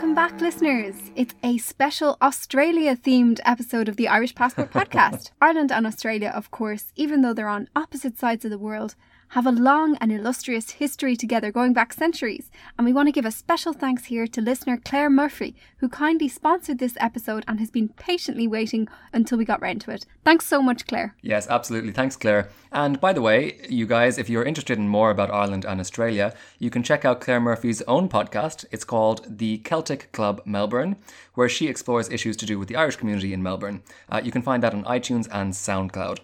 Welcome back, listeners. It's a special Australia themed episode of the Irish Passport podcast. Ireland and Australia, of course, even though they're on opposite sides of the world, have a long and illustrious history together going back centuries. And we want to give a special thanks here to listener Claire Murphy, who kindly sponsored this episode and has been patiently waiting until we got round to it. Thanks so much, Claire. Yes, absolutely. Thanks, Claire. And by the way, you guys, if you're interested in more about Ireland and Australia, you can check out Claire Murphy's own podcast. It's called The Celtic Club Melbourne, where she explores issues to do with the Irish community in Melbourne. Uh, you can find that on iTunes and SoundCloud.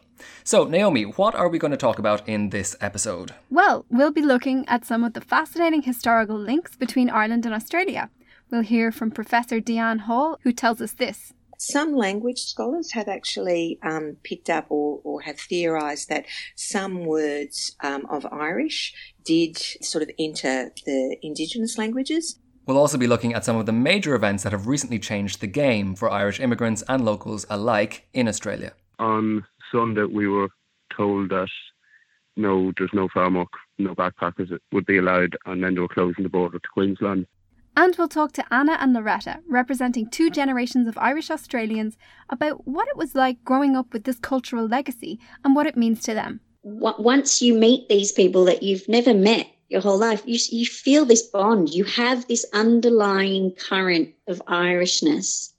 So, Naomi, what are we going to talk about in this episode? Well, we'll be looking at some of the fascinating historical links between Ireland and Australia. We'll hear from Professor Diane Hall, who tells us this. Some language scholars have actually um, picked up or, or have theorised that some words um, of Irish did sort of enter the Indigenous languages. We'll also be looking at some of the major events that have recently changed the game for Irish immigrants and locals alike in Australia. on Sunday we were told that no, there's no farmwork, no backpackers would be allowed, and then they were closing the border to Queensland. And we'll talk to Anna and Loretta, representing two generations of Irish Australians, about what it was like growing up with this cultural legacy and what it means to them. Once you meet these people that you've never met your whole life, you, you feel this bond. You have this underlying current of Irishness.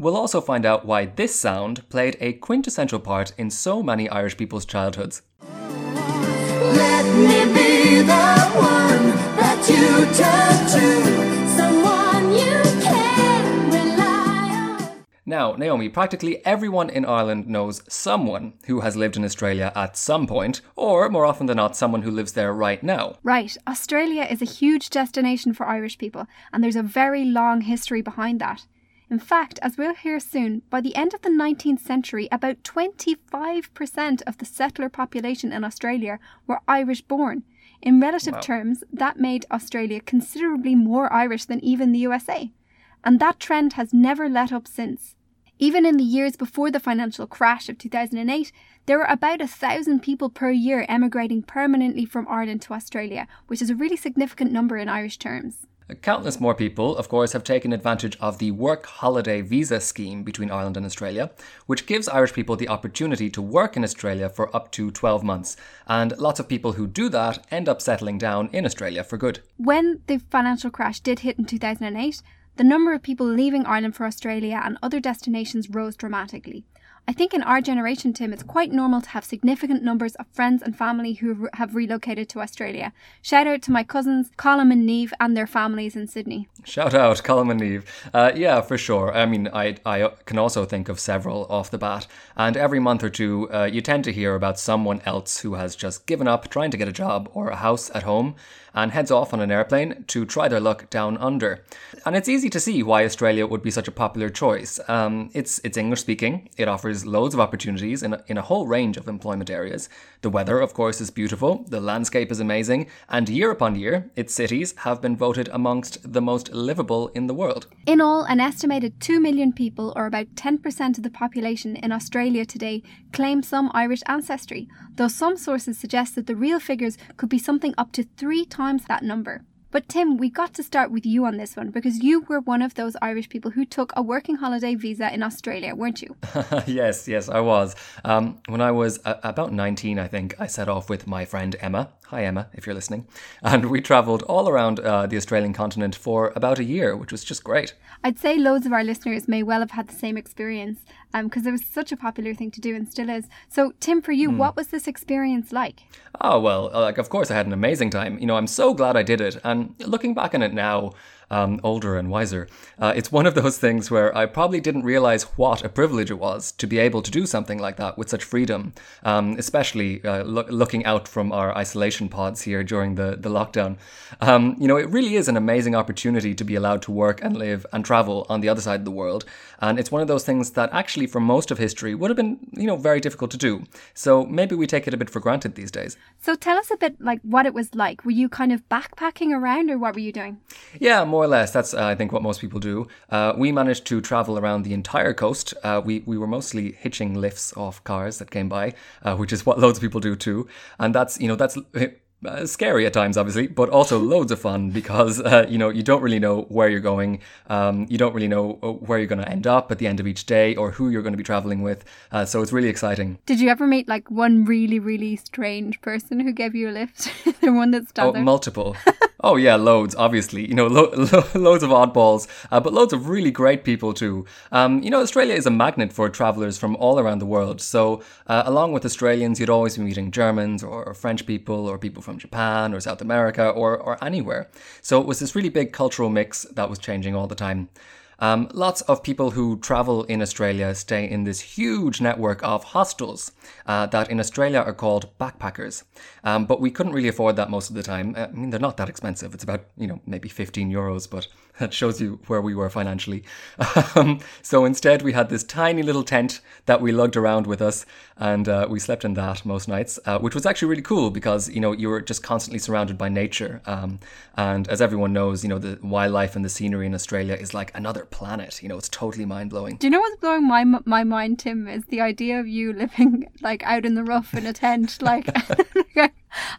We'll also find out why this sound played a quintessential part in so many Irish people's childhoods. Let me be the one that you turn to, someone you can rely on. Now, Naomi, practically everyone in Ireland knows someone who has lived in Australia at some point, or more often than not, someone who lives there right now. Right, Australia is a huge destination for Irish people, and there's a very long history behind that. In fact, as we'll hear soon, by the end of the 19th century, about 25% of the settler population in Australia were Irish born. In relative Wow. terms, that made Australia considerably more Irish than even the USA. And that trend has never let up since. Even in the years before the financial crash of 2008, there were about a thousand people per year emigrating permanently from Ireland to Australia, which is a really significant number in Irish terms. Countless more people, of course, have taken advantage of the work holiday visa scheme between Ireland and Australia, which gives Irish people the opportunity to work in Australia for up to 12 months. And lots of people who do that end up settling down in Australia for good. When the financial crash did hit in 2008, the number of people leaving Ireland for Australia and other destinations rose dramatically. I think in our generation, Tim, it's quite normal to have significant numbers of friends and family who have relocated to Australia. Shout out to my cousins, Colin and Neve, and their families in Sydney. Shout out, Colin and Neve. Uh, yeah, for sure. I mean, I, I can also think of several off the bat. And every month or two, uh, you tend to hear about someone else who has just given up trying to get a job or a house at home and heads off on an airplane to try their luck down under. And it's easy to see why Australia would be such a popular choice. Um, it's it's English speaking. It offers loads of opportunities in a, in a whole range of employment areas. The weather, of course, is beautiful. The landscape is amazing, and year upon year, its cities have been voted amongst the most livable in the world. In all, an estimated 2 million people, or about 10% of the population in Australia today, claim some Irish ancestry, though some sources suggest that the real figures could be something up to three times that number. But Tim, we got to start with you on this one because you were one of those Irish people who took a working holiday visa in Australia, weren't you? yes, yes, I was. Um, when I was uh, about 19, I think, I set off with my friend Emma. Hi, Emma, if you're listening. And we travelled all around uh, the Australian continent for about a year, which was just great. I'd say loads of our listeners may well have had the same experience Um, because it was such a popular thing to do and still is. So, Tim, for you, hmm. what was this experience like? Oh, well, uh, like, of course, I had an amazing time. You know, I'm so glad I did it. And looking back on it now, um, older and wiser, uh, it's one of those things where I probably didn't realize what a privilege it was to be able to do something like that with such freedom, um, especially uh, loo- looking out from our isolation pods here during the, the lockdown. Um, you know, it really is an amazing opportunity to be allowed to work and live and travel on the other side of the world. And it's one of those things that actually, for most of history, would have been, you know, very difficult to do. So maybe we take it a bit for granted these days. So, tell us a bit like what it was like. Were you kind of backpacking around or what were you doing? Yeah, more or less. That's uh, I think what most people do. Uh, we managed to travel around the entire coast. Uh, we we were mostly hitching lifts off cars that came by, uh, which is what loads of people do too. And that's you know that's. Uh, scary at times, obviously, but also loads of fun because uh, you know you don't really know where you're going. Um, you don't really know uh, where you're going to end up at the end of each day or who you're going to be traveling with. Uh, so it's really exciting. Did you ever meet like one really, really strange person who gave you a lift? the one that Oh, multiple. oh yeah, loads. Obviously, you know, lo- lo- loads of oddballs, uh, but loads of really great people too. Um, you know, Australia is a magnet for travelers from all around the world. So, uh, along with Australians, you'd always be meeting Germans or, or French people or people from Japan or South America or or anywhere. So it was this really big cultural mix that was changing all the time. Um, lots of people who travel in Australia stay in this huge network of hostels uh, that in Australia are called backpackers. Um, but we couldn't really afford that most of the time. Uh, I mean, they're not that expensive. It's about, you know, maybe 15 euros, but that shows you where we were financially. Um, so instead, we had this tiny little tent that we lugged around with us, and uh, we slept in that most nights, uh, which was actually really cool because, you know, you were just constantly surrounded by nature. Um, and as everyone knows, you know, the wildlife and the scenery in Australia is like another planet. You know, it's totally mind blowing. Do you know what's blowing my my mind, Tim? Is the idea of you living like out in the rough in a tent. Like,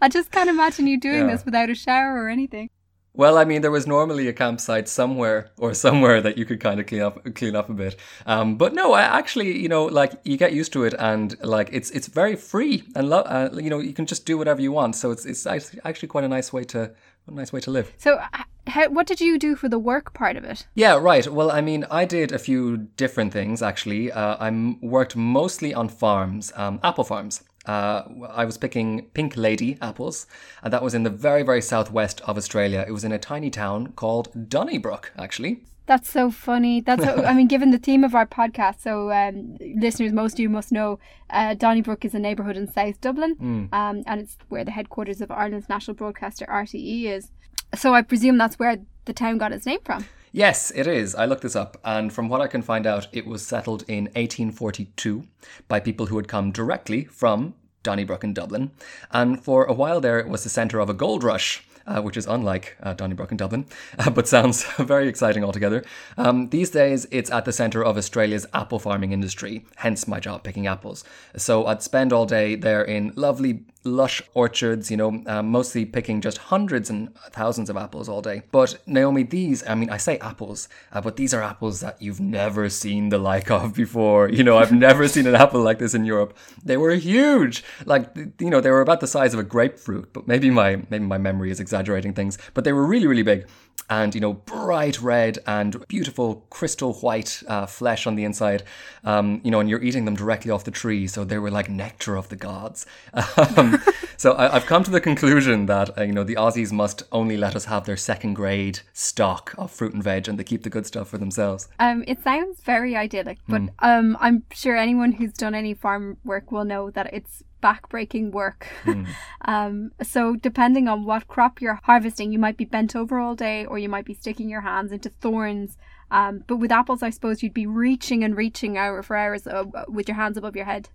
I just can't imagine you doing Yeah. this without a shower or anything. Well, I mean, there was normally a campsite somewhere or somewhere that you could kind of clean up, clean up a bit. Um, but no, I actually, you know, like you get used to it, and like it's it's very free, and lo- uh, you know, you can just do whatever you want. So it's it's actually quite a nice way to a nice way to live. So, how, what did you do for the work part of it? Yeah, right. Well, I mean, I did a few different things actually. Uh, I worked mostly on farms, um, apple farms. Uh, I was picking pink lady apples, and that was in the very, very southwest of Australia. It was in a tiny town called Donnybrook, actually. That's so funny. That's so, I mean, given the theme of our podcast, so um, listeners, most of you must know, uh, Donnybrook is a neighbourhood in South Dublin, um, and it's where the headquarters of Ireland's national broadcaster RTE is. So I presume that's where the town got its name from. Yes, it is. I looked this up, and from what I can find out, it was settled in 1842 by people who had come directly from Donnybrook in Dublin. And for a while there, it was the centre of a gold rush. Uh, which is unlike uh, Donnybrook in Dublin, uh, but sounds very exciting altogether. Um, these days, it's at the centre of Australia's apple farming industry, hence my job picking apples. So I'd spend all day there in lovely, lush orchards, you know, um, mostly picking just hundreds and thousands of apples all day. But Naomi, these, I mean, I say apples, uh, but these are apples that you've never seen the like of before. You know, I've never seen an apple like this in Europe. They were huge, like you know, they were about the size of a grapefruit. But maybe my maybe my memory is exaggerating things. But they were really, really big. And you know, bright red and beautiful crystal white uh, flesh on the inside. Um, you know, and you're eating them directly off the tree, so they were like nectar of the gods. Um, so I, I've come to the conclusion that uh, you know the Aussies must only let us have their second grade stock of fruit and veg, and they keep the good stuff for themselves. Um, it sounds very idyllic, but um, I'm sure anyone who's done any farm work will know that it's backbreaking work. um, so depending on what crop you're harvesting, you might be bent over all day, or you might be sticking your hands into thorns. Um, but with apples, I suppose you'd be reaching and reaching hour for hours uh, with your hands above your head.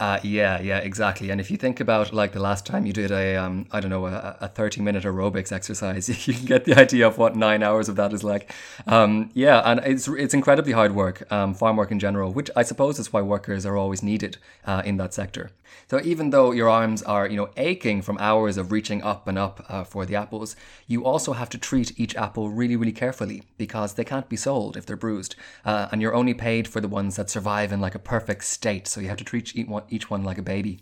Uh, yeah, yeah, exactly. And if you think about like the last time you did a, um, I don't know, a, a 30 minute aerobics exercise, you can get the idea of what nine hours of that is like. Um, yeah, and it's, it's incredibly hard work, um, farm work in general, which I suppose is why workers are always needed uh, in that sector. So even though your arms are, you know, aching from hours of reaching up and up uh, for the apples, you also have to treat each apple really, really carefully because they can't be sold if they're bruised, uh, and you're only paid for the ones that survive in like a perfect state. So you have to treat each one, each one like a baby.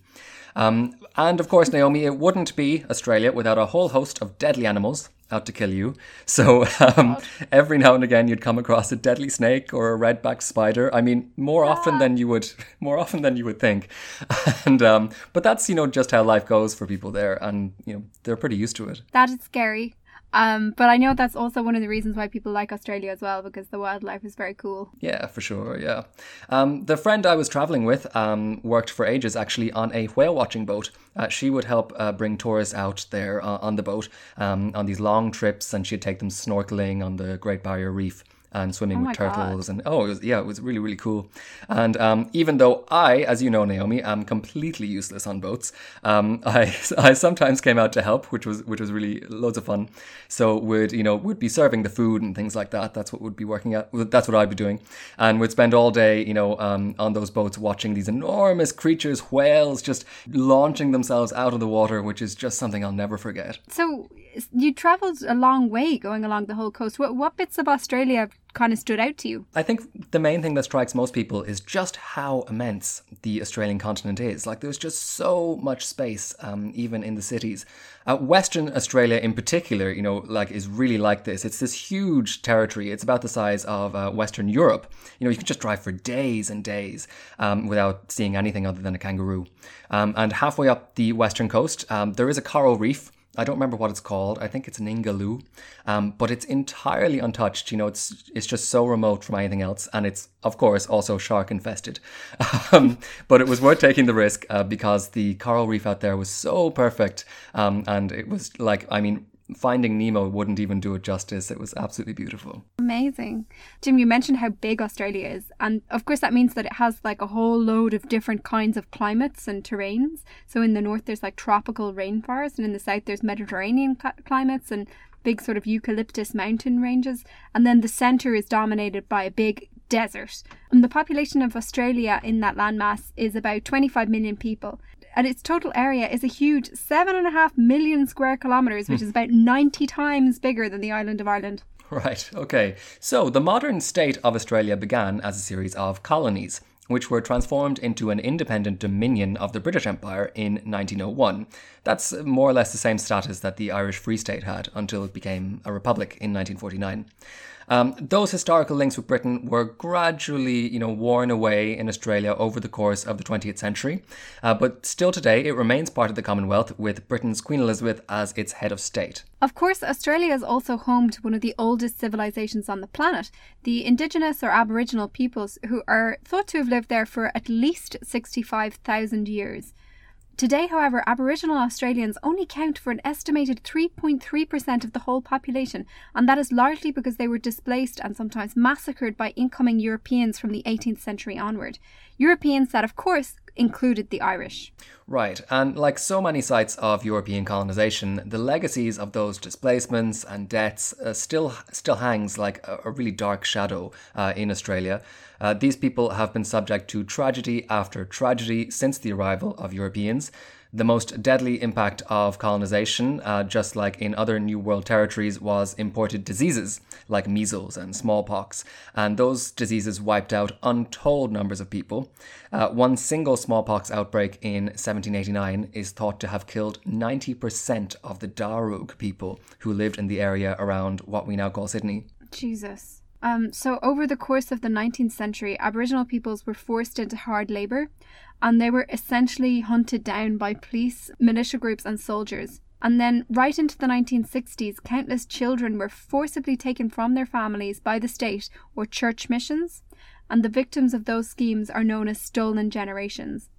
Um, and of course, Naomi, it wouldn't be Australia without a whole host of deadly animals out to kill you. So um, every now and again, you'd come across a deadly snake or a red-backed spider. I mean, more often than you would, more often than you would think. And um, but that's you know just how life goes for people there, and you know they're pretty used to it. That is scary. Um, but I know that's also one of the reasons why people like Australia as well, because the wildlife is very cool. Yeah, for sure. Yeah. Um, the friend I was traveling with um, worked for ages actually on a whale watching boat. Uh, she would help uh, bring tourists out there uh, on the boat um, on these long trips, and she'd take them snorkeling on the Great Barrier Reef and swimming Oh with my God. turtles and oh it was, yeah it was really really cool. And um, even though I as you know Naomi am completely useless on boats um, I, I sometimes came out to help which was which was really loads of fun. So would you know would be serving the food and things like that. That's what would be working at that's what I'd be doing. And would spend all day you know um, on those boats watching these enormous creatures whales just launching themselves out of the water which is just something I'll never forget. So you travelled a long way going along the whole coast. What, what bits of Australia kind of stood out to you? I think the main thing that strikes most people is just how immense the Australian continent is. Like, there's just so much space, um, even in the cities. Uh, Western Australia, in particular, you know, like, is really like this. It's this huge territory. It's about the size of uh, Western Europe. You know, you can just drive for days and days um, without seeing anything other than a kangaroo. Um, and halfway up the western coast, um, there is a coral reef. I don't remember what it's called. I think it's Ningaloo, um, but it's entirely untouched. You know, it's it's just so remote from anything else, and it's of course also shark infested. um, but it was worth taking the risk uh, because the coral reef out there was so perfect, um, and it was like I mean, Finding Nemo wouldn't even do it justice. It was absolutely beautiful. Amazing. Tim, you mentioned how big Australia is. And of course, that means that it has like a whole load of different kinds of climates and terrains. So in the north, there's like tropical rainforest, and in the south, there's Mediterranean cli- climates and big sort of eucalyptus mountain ranges. And then the centre is dominated by a big desert. And the population of Australia in that landmass is about 25 million people. And its total area is a huge seven and a half million square kilometres, which hmm. is about 90 times bigger than the island of Ireland. Right, okay. So, the modern state of Australia began as a series of colonies, which were transformed into an independent dominion of the British Empire in 1901. That's more or less the same status that the Irish Free State had until it became a republic in 1949. Um, those historical links with Britain were gradually, you know, worn away in Australia over the course of the 20th century, uh, but still today it remains part of the Commonwealth with Britain's Queen Elizabeth as its head of state. Of course, Australia is also home to one of the oldest civilizations on the planet, the Indigenous or Aboriginal peoples, who are thought to have lived there for at least 65,000 years. Today, however, Aboriginal Australians only count for an estimated 3.3% of the whole population, and that is largely because they were displaced and sometimes massacred by incoming Europeans from the 18th century onward. Europeans that, of course, included the Irish. Right, and like so many sites of European colonization, the legacies of those displacements and deaths uh, still still hangs like a, a really dark shadow uh, in Australia. Uh, these people have been subject to tragedy after tragedy since the arrival of Europeans. The most deadly impact of colonization, uh, just like in other New World territories, was imported diseases like measles and smallpox, and those diseases wiped out untold numbers of people. Uh, one single smallpox outbreak in 1789 is thought to have killed 90% of the Darug people who lived in the area around what we now call Sydney. Jesus. Um, so, over the course of the 19th century, Aboriginal peoples were forced into hard labour and they were essentially hunted down by police, militia groups, and soldiers. And then, right into the 1960s, countless children were forcibly taken from their families by the state or church missions, and the victims of those schemes are known as stolen generations.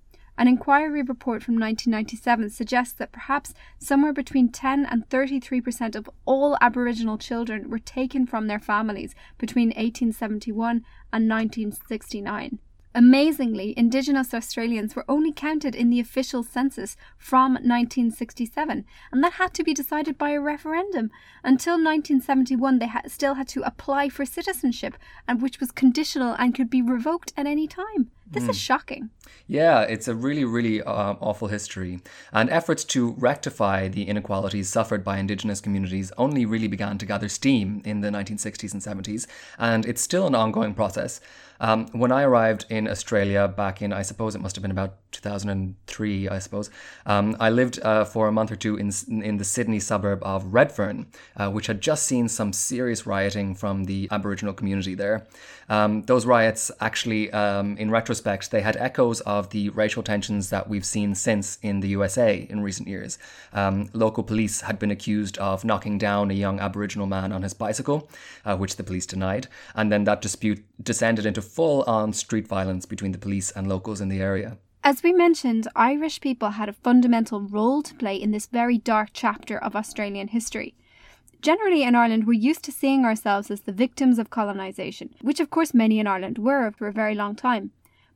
An inquiry report from 1997 suggests that perhaps somewhere between 10 and 33% of all Aboriginal children were taken from their families between 1871 and 1969. Amazingly, Indigenous Australians were only counted in the official census from 1967, and that had to be decided by a referendum. Until 1971, they ha- still had to apply for citizenship, and which was conditional and could be revoked at any time. This is shocking. Yeah, it's a really, really um, awful history. And efforts to rectify the inequalities suffered by Indigenous communities only really began to gather steam in the 1960s and 70s, and it's still an ongoing process. Um, when I arrived in Australia back in, I suppose it must have been about 2003, I suppose, um, I lived uh, for a month or two in, in the Sydney suburb of Redfern, uh, which had just seen some serious rioting from the Aboriginal community there. Um, those riots actually, um, in retrospect, they had echoes of the racial tensions that we've seen since in the USA in recent years. Um, local police had been accused of knocking down a young Aboriginal man on his bicycle, uh, which the police denied, and then that dispute descended into full on street violence between the police and locals in the area. As we mentioned, Irish people had a fundamental role to play in this very dark chapter of Australian history. Generally, in Ireland, we're used to seeing ourselves as the victims of colonisation, which of course many in Ireland were for a very long time.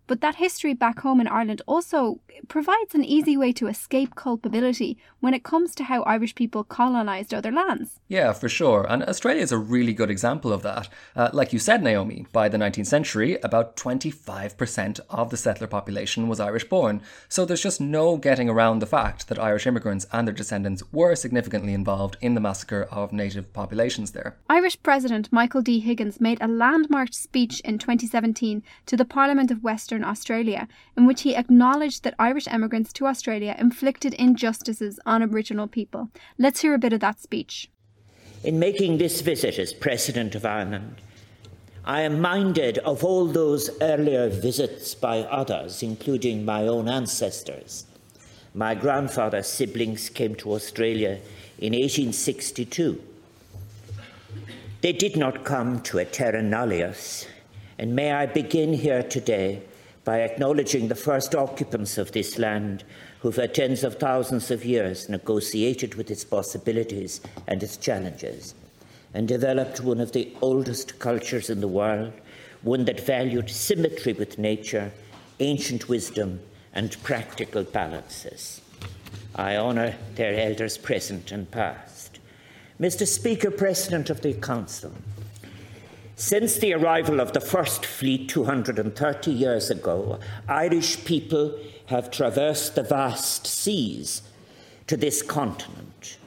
But that history back home in Ireland also provides an easy way to escape culpability when it comes to how Irish people colonised other lands. Yeah, for sure. And Australia is a really good example of that. Uh, like you said, Naomi, by the 19th century, about 25% of the settler population was Irish born. So there's just no getting around the fact that Irish immigrants and their descendants were significantly involved in the massacre of native populations there. Irish President Michael D. Higgins made a landmark speech in 2017 to the Parliament of Western Australia, in which he acknowledged that Irish emigrants to Australia inflicted injustices on Aboriginal people. Let's hear a bit of that speech. In making this visit as President of Ireland, I am minded of all those earlier visits by others, including my own ancestors. My grandfather's siblings came to Australia in 1862. They did not come to a terra nullius, and may I begin here today by acknowledging the first occupants of this land who for tens of thousands of years negotiated with its possibilities and its challenges and developed one of the oldest cultures in the world, one that valued symmetry with nature, ancient wisdom, and practical balances. I honour their elders present and past. Mr. Speaker, President of the Council, since the arrival of the First Fleet 230 years ago, Irish people have traversed the vast seas to this continent.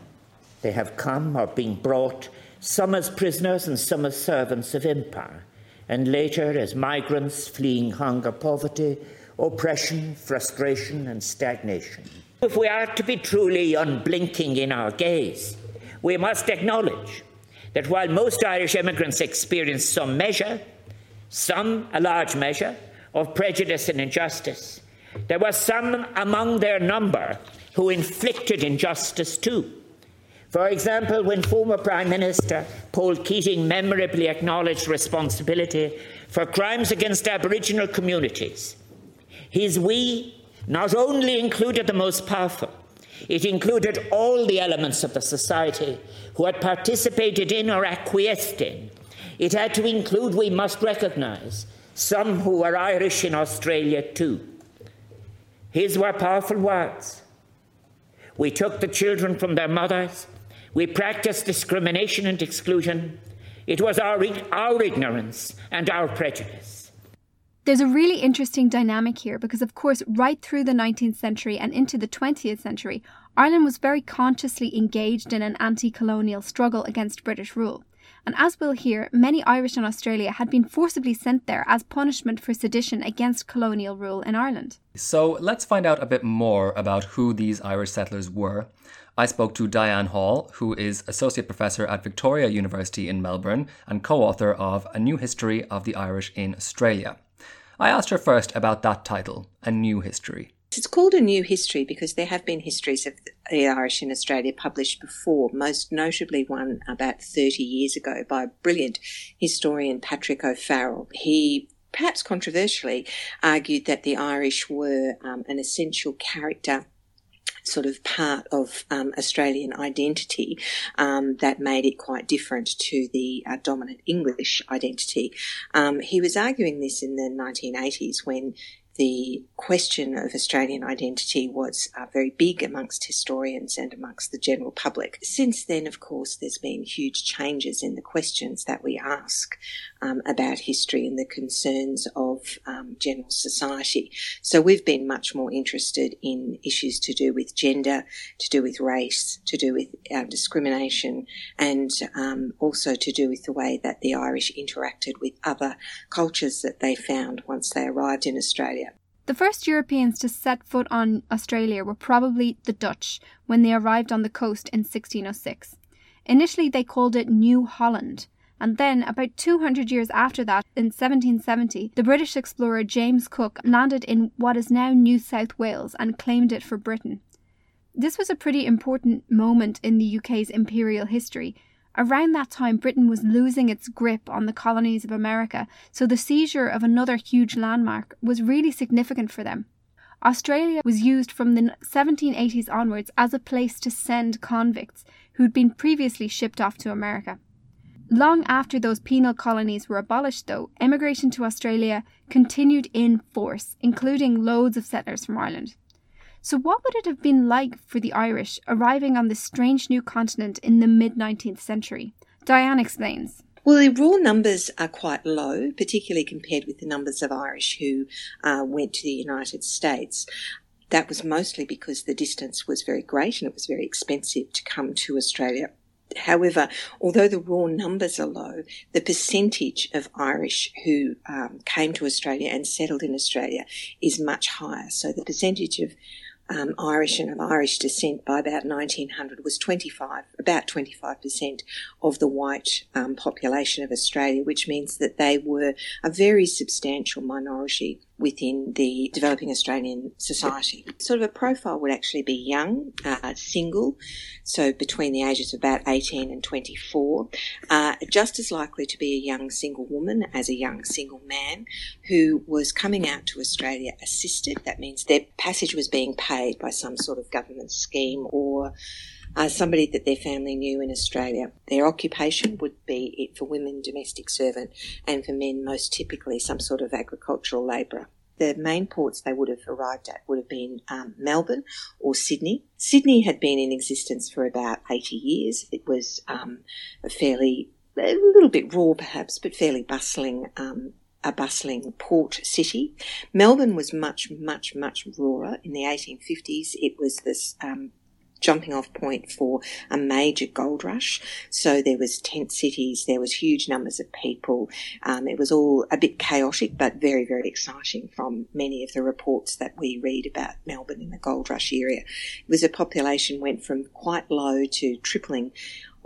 They have come or been brought, some as prisoners and some as servants of empire, and later as migrants fleeing hunger, poverty, oppression, frustration, and stagnation. If we are to be truly unblinking in our gaze, we must acknowledge that while most Irish immigrants experienced some measure, some a large measure, of prejudice and injustice, there were some among their number who inflicted injustice too. For example, when former Prime Minister Paul Keating memorably acknowledged responsibility for crimes against Aboriginal communities, his we not only included the most powerful, it included all the elements of the society who had participated in or acquiesced in. It had to include, we must recognise, some who were Irish in Australia too. His were powerful words. We took the children from their mothers. We practiced discrimination and exclusion. It was our, our ignorance and our prejudice. There's a really interesting dynamic here because, of course, right through the 19th century and into the 20th century, Ireland was very consciously engaged in an anti colonial struggle against British rule. And as we'll hear, many Irish in Australia had been forcibly sent there as punishment for sedition against colonial rule in Ireland. So let's find out a bit more about who these Irish settlers were. I spoke to Diane Hall, who is Associate Professor at Victoria University in Melbourne and co author of A New History of the Irish in Australia. I asked her first about that title, A New History. It's called a new history because there have been histories of the Irish in Australia published before, most notably one about 30 years ago by brilliant historian, Patrick O'Farrell. He perhaps controversially argued that the Irish were um, an essential character sort of part of um, Australian identity um, that made it quite different to the uh, dominant English identity. Um, he was arguing this in the 1980s when the question of Australian identity was uh, very big amongst historians and amongst the general public. Since then, of course, there's been huge changes in the questions that we ask um, about history and the concerns of um, general society. So we've been much more interested in issues to do with gender, to do with race, to do with uh, discrimination, and um, also to do with the way that the Irish interacted with other cultures that they found once they arrived in Australia. The first Europeans to set foot on Australia were probably the Dutch when they arrived on the coast in 1606. Initially, they called it New Holland, and then, about 200 years after that, in 1770, the British explorer James Cook landed in what is now New South Wales and claimed it for Britain. This was a pretty important moment in the UK's imperial history. Around that time, Britain was losing its grip on the colonies of America, so the seizure of another huge landmark was really significant for them. Australia was used from the 1780s onwards as a place to send convicts who'd been previously shipped off to America. Long after those penal colonies were abolished, though, emigration to Australia continued in force, including loads of settlers from Ireland. So, what would it have been like for the Irish arriving on this strange new continent in the mid 19th century? Diane explains. Well, the raw numbers are quite low, particularly compared with the numbers of Irish who uh, went to the United States. That was mostly because the distance was very great and it was very expensive to come to Australia. However, although the raw numbers are low, the percentage of Irish who um, came to Australia and settled in Australia is much higher. So the percentage of um, Irish and of Irish descent by about 1900 was 25, about 25% of the white um, population of Australia, which means that they were a very substantial minority within the developing Australian society. Sort of a profile would actually be young, uh, single, so between the ages of about 18 and 24, uh, just as likely to be a young single woman as a young single man who was coming out to Australia assisted. That means their passage was being paid by some sort of government scheme or uh, somebody that their family knew in Australia. Their occupation would be it for women domestic servant and for men most typically some sort of agricultural labourer. The main ports they would have arrived at would have been um, Melbourne or Sydney. Sydney had been in existence for about 80 years. It was um, a fairly, a little bit raw perhaps, but fairly bustling um, a bustling port city. Melbourne was much, much, much rawer. In the 1850s, it was this um, jumping off point for a major gold rush. So there was tent cities, there was huge numbers of people. Um, it was all a bit chaotic, but very, very exciting from many of the reports that we read about Melbourne in the gold rush area. It was a population went from quite low to tripling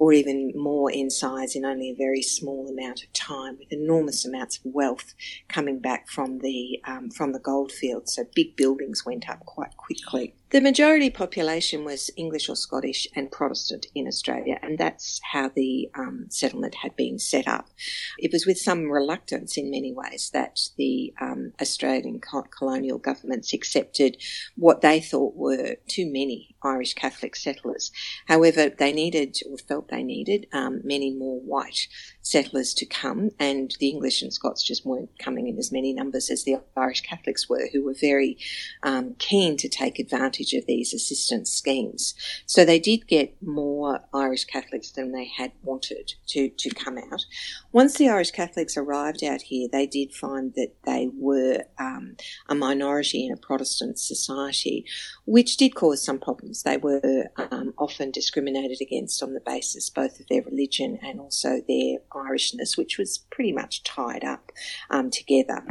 or even more in size in only a very small amount of time, with enormous amounts of wealth coming back from the um, from the gold fields. So big buildings went up quite quickly. The majority population was English or Scottish and Protestant in Australia, and that's how the um, settlement had been set up. It was with some reluctance in many ways that the um, Australian colonial governments accepted what they thought were too many Irish Catholic settlers. However, they needed or felt they needed um, many more white settlers to come, and the English and Scots just weren't coming in as many numbers as the Irish Catholics were, who were very um, keen to take advantage of these assistance schemes. So they did get more Irish Catholics than they had wanted to, to come out. Once the Irish Catholics arrived out here, they did find that they were um, a minority in a Protestant society, which did cause some problems. They were um, often discriminated against on the basis both of their religion and also their Irishness, which was pretty much tied up um, together.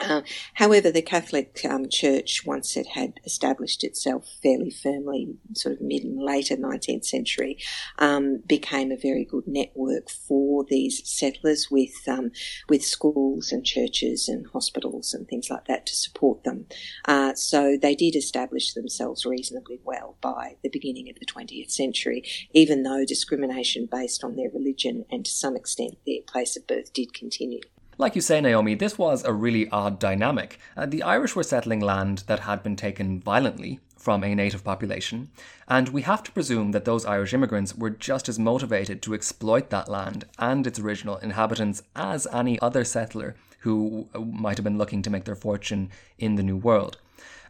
Uh, however, the Catholic um, Church, once it had established itself fairly firmly, sort of mid and later 19th century, um, became a very good network for these settlers with um, with schools and churches and hospitals and things like that to support them. Uh, so they did establish themselves reasonably well by the beginning of the 20th century, even though discrimination based on their religion and to some extent their place of birth did continue. Like you say, Naomi, this was a really odd dynamic. Uh, the Irish were settling land that had been taken violently from a native population, and we have to presume that those Irish immigrants were just as motivated to exploit that land and its original inhabitants as any other settler who uh, might have been looking to make their fortune in the New World.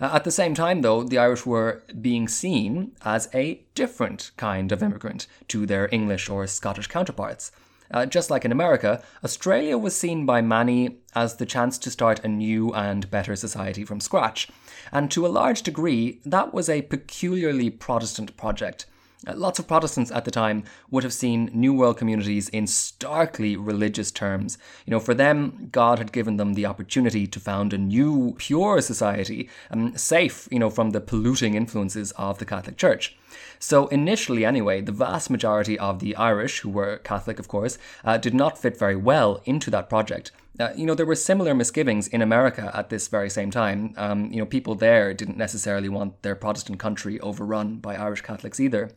Uh, at the same time, though, the Irish were being seen as a different kind of immigrant to their English or Scottish counterparts. Uh, just like in America, Australia was seen by many as the chance to start a new and better society from scratch. And to a large degree, that was a peculiarly Protestant project. Lots of Protestants at the time would have seen New World communities in starkly religious terms. You know, for them, God had given them the opportunity to found a new, pure society, um, safe, you know, from the polluting influences of the Catholic Church. So, initially, anyway, the vast majority of the Irish, who were Catholic, of course, uh, did not fit very well into that project. Uh, you know, there were similar misgivings in America at this very same time. Um, you know, people there didn't necessarily want their Protestant country overrun by Irish Catholics either.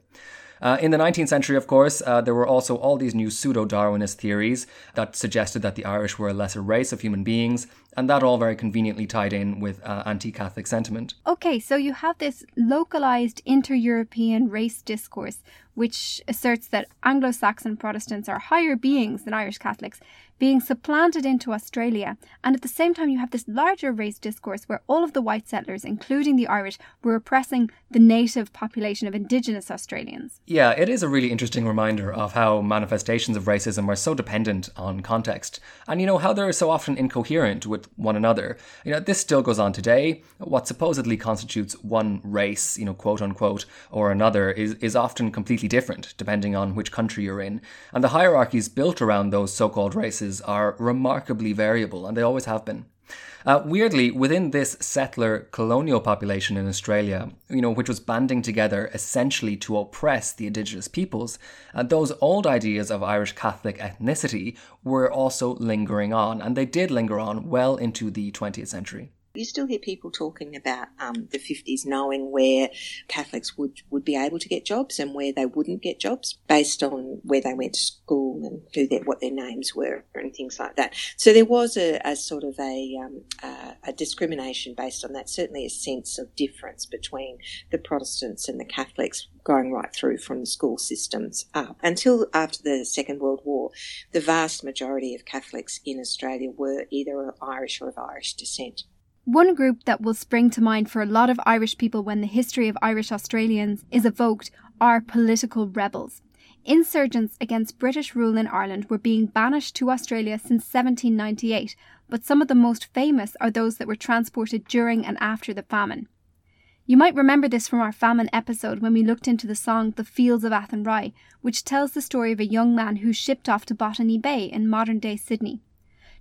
Uh, in the 19th century, of course, uh, there were also all these new pseudo Darwinist theories that suggested that the Irish were a lesser race of human beings, and that all very conveniently tied in with uh, anti Catholic sentiment. Okay, so you have this localized inter European race discourse, which asserts that Anglo Saxon Protestants are higher beings than Irish Catholics, being supplanted into Australia. And at the same time, you have this larger race discourse where all of the white settlers, including the Irish, were oppressing the native population of Indigenous Australians. Yeah, it is a really interesting reminder of how manifestations of racism are so dependent on context, and you know how they're so often incoherent with one another. You know, this still goes on today. What supposedly constitutes one race, you know, quote unquote, or another, is, is often completely different depending on which country you're in. And the hierarchies built around those so called races are remarkably variable, and they always have been. Uh, weirdly, within this settler colonial population in Australia, you know, which was banding together essentially to oppress the indigenous peoples, uh, those old ideas of Irish Catholic ethnicity were also lingering on, and they did linger on well into the 20th century. You still hear people talking about um, the 50s knowing where Catholics would, would be able to get jobs and where they wouldn't get jobs based on where they went to school and who their, what their names were and things like that. So there was a, a sort of a, um, uh, a discrimination based on that, certainly a sense of difference between the Protestants and the Catholics going right through from the school systems up. Until after the Second World War, the vast majority of Catholics in Australia were either Irish or of Irish descent. One group that will spring to mind for a lot of Irish people when the history of Irish Australians is evoked are political rebels. Insurgents against British rule in Ireland were being banished to Australia since 1798, but some of the most famous are those that were transported during and after the famine. You might remember this from our famine episode when we looked into the song The Fields of Athenry, which tells the story of a young man who shipped off to Botany Bay in modern day Sydney.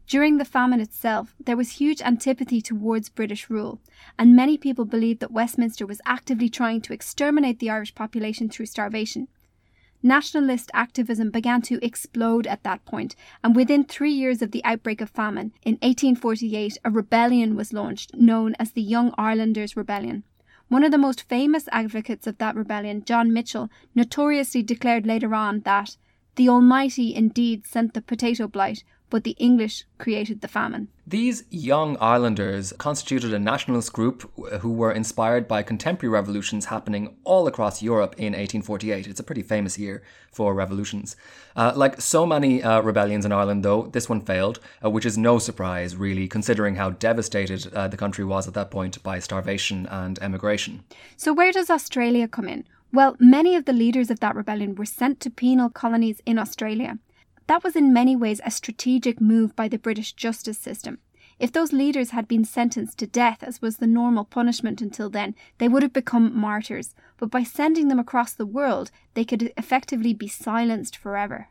During the famine itself, there was huge antipathy towards British rule, and many people believed that Westminster was actively trying to exterminate the Irish population through starvation. Nationalist activism began to explode at that point, and within three years of the outbreak of famine, in 1848, a rebellion was launched known as the Young Irelanders Rebellion. One of the most famous advocates of that rebellion, John Mitchel, notoriously declared later on that the Almighty indeed sent the potato blight, but the English created the famine. These young Irelanders constituted a nationalist group who were inspired by contemporary revolutions happening all across Europe in 1848. It's a pretty famous year for revolutions. Uh, like so many uh, rebellions in Ireland, though, this one failed, uh, which is no surprise, really, considering how devastated uh, the country was at that point by starvation and emigration. So, where does Australia come in? Well, many of the leaders of that rebellion were sent to penal colonies in Australia. That was in many ways a strategic move by the British justice system. If those leaders had been sentenced to death, as was the normal punishment until then, they would have become martyrs. But by sending them across the world, they could effectively be silenced forever.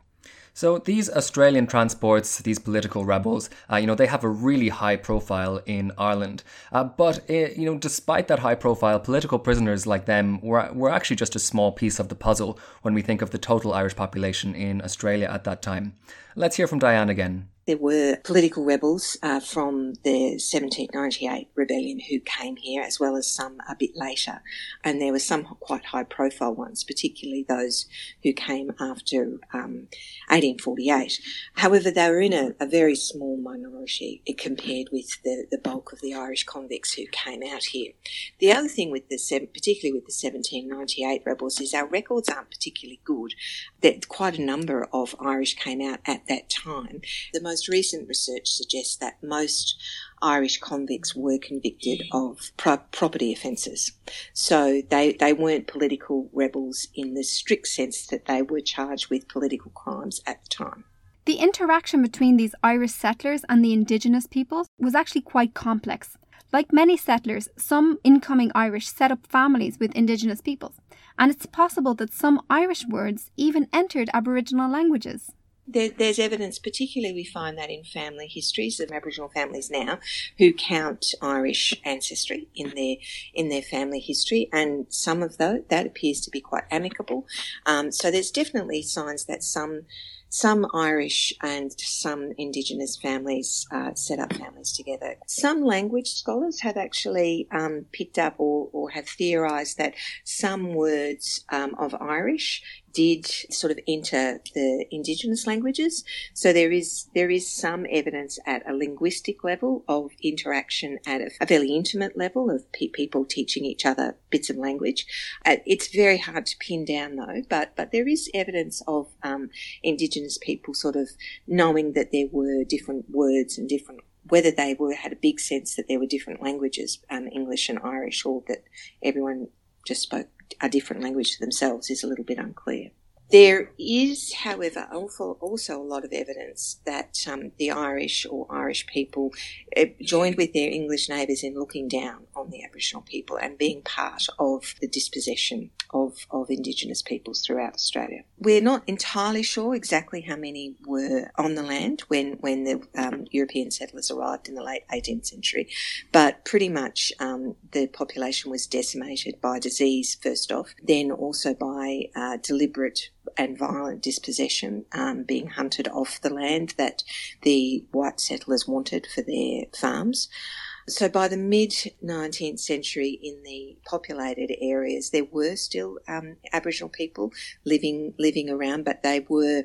So these Australian transports, these political rebels, uh, you know, they have a really high profile in Ireland. Uh, but uh, you know, despite that high profile, political prisoners like them were were actually just a small piece of the puzzle when we think of the total Irish population in Australia at that time. Let's hear from Diane again. There were political rebels uh, from the 1798 rebellion who came here, as well as some a bit later. And there were some quite high profile ones, particularly those who came after um, 1848. However, they were in a, a very small minority compared with the, the bulk of the Irish convicts who came out here. The other thing with the, particularly with the 1798 rebels, is our records aren't particularly good. That quite a number of Irish came out at that time. The most recent research suggests that most Irish convicts were convicted of pro- property offences. So they, they weren't political rebels in the strict sense that they were charged with political crimes at the time. The interaction between these Irish settlers and the indigenous peoples was actually quite complex. Like many settlers, some incoming Irish set up families with indigenous peoples, and it's possible that some Irish words even entered Aboriginal languages. There, there's evidence, particularly we find that in family histories of Aboriginal families now, who count Irish ancestry in their in their family history, and some of those that appears to be quite amicable. Um, so there's definitely signs that some some Irish and some Indigenous families uh, set up families together. Some language scholars have actually um, picked up or, or have theorised that some words um, of Irish did sort of enter the indigenous languages. So there is there is some evidence at a linguistic level of interaction at a, a fairly intimate level of pe- people teaching each other bits of language. Uh, it's very hard to pin down though, but but there is evidence of um, indigenous people sort of knowing that there were different words and different whether they were had a big sense that there were different languages, um, English and Irish, or that everyone just spoke a different language to themselves is a little bit unclear. There is, however, also, a lot of evidence that um, the Irish or Irish people uh, joined with their English neighbours in looking down on the Aboriginal people and being part of the dispossession of, of Indigenous peoples throughout Australia. We're not entirely sure exactly how many were on the land when, when the um, European settlers arrived in the late 18th century, but pretty much um, the population was decimated by disease first off, then also by uh, deliberate and violent dispossession, um, being hunted off the land that the white settlers wanted for their farms. So by the mid 19th century, in the populated areas, there were still um, Aboriginal people living living around, but they were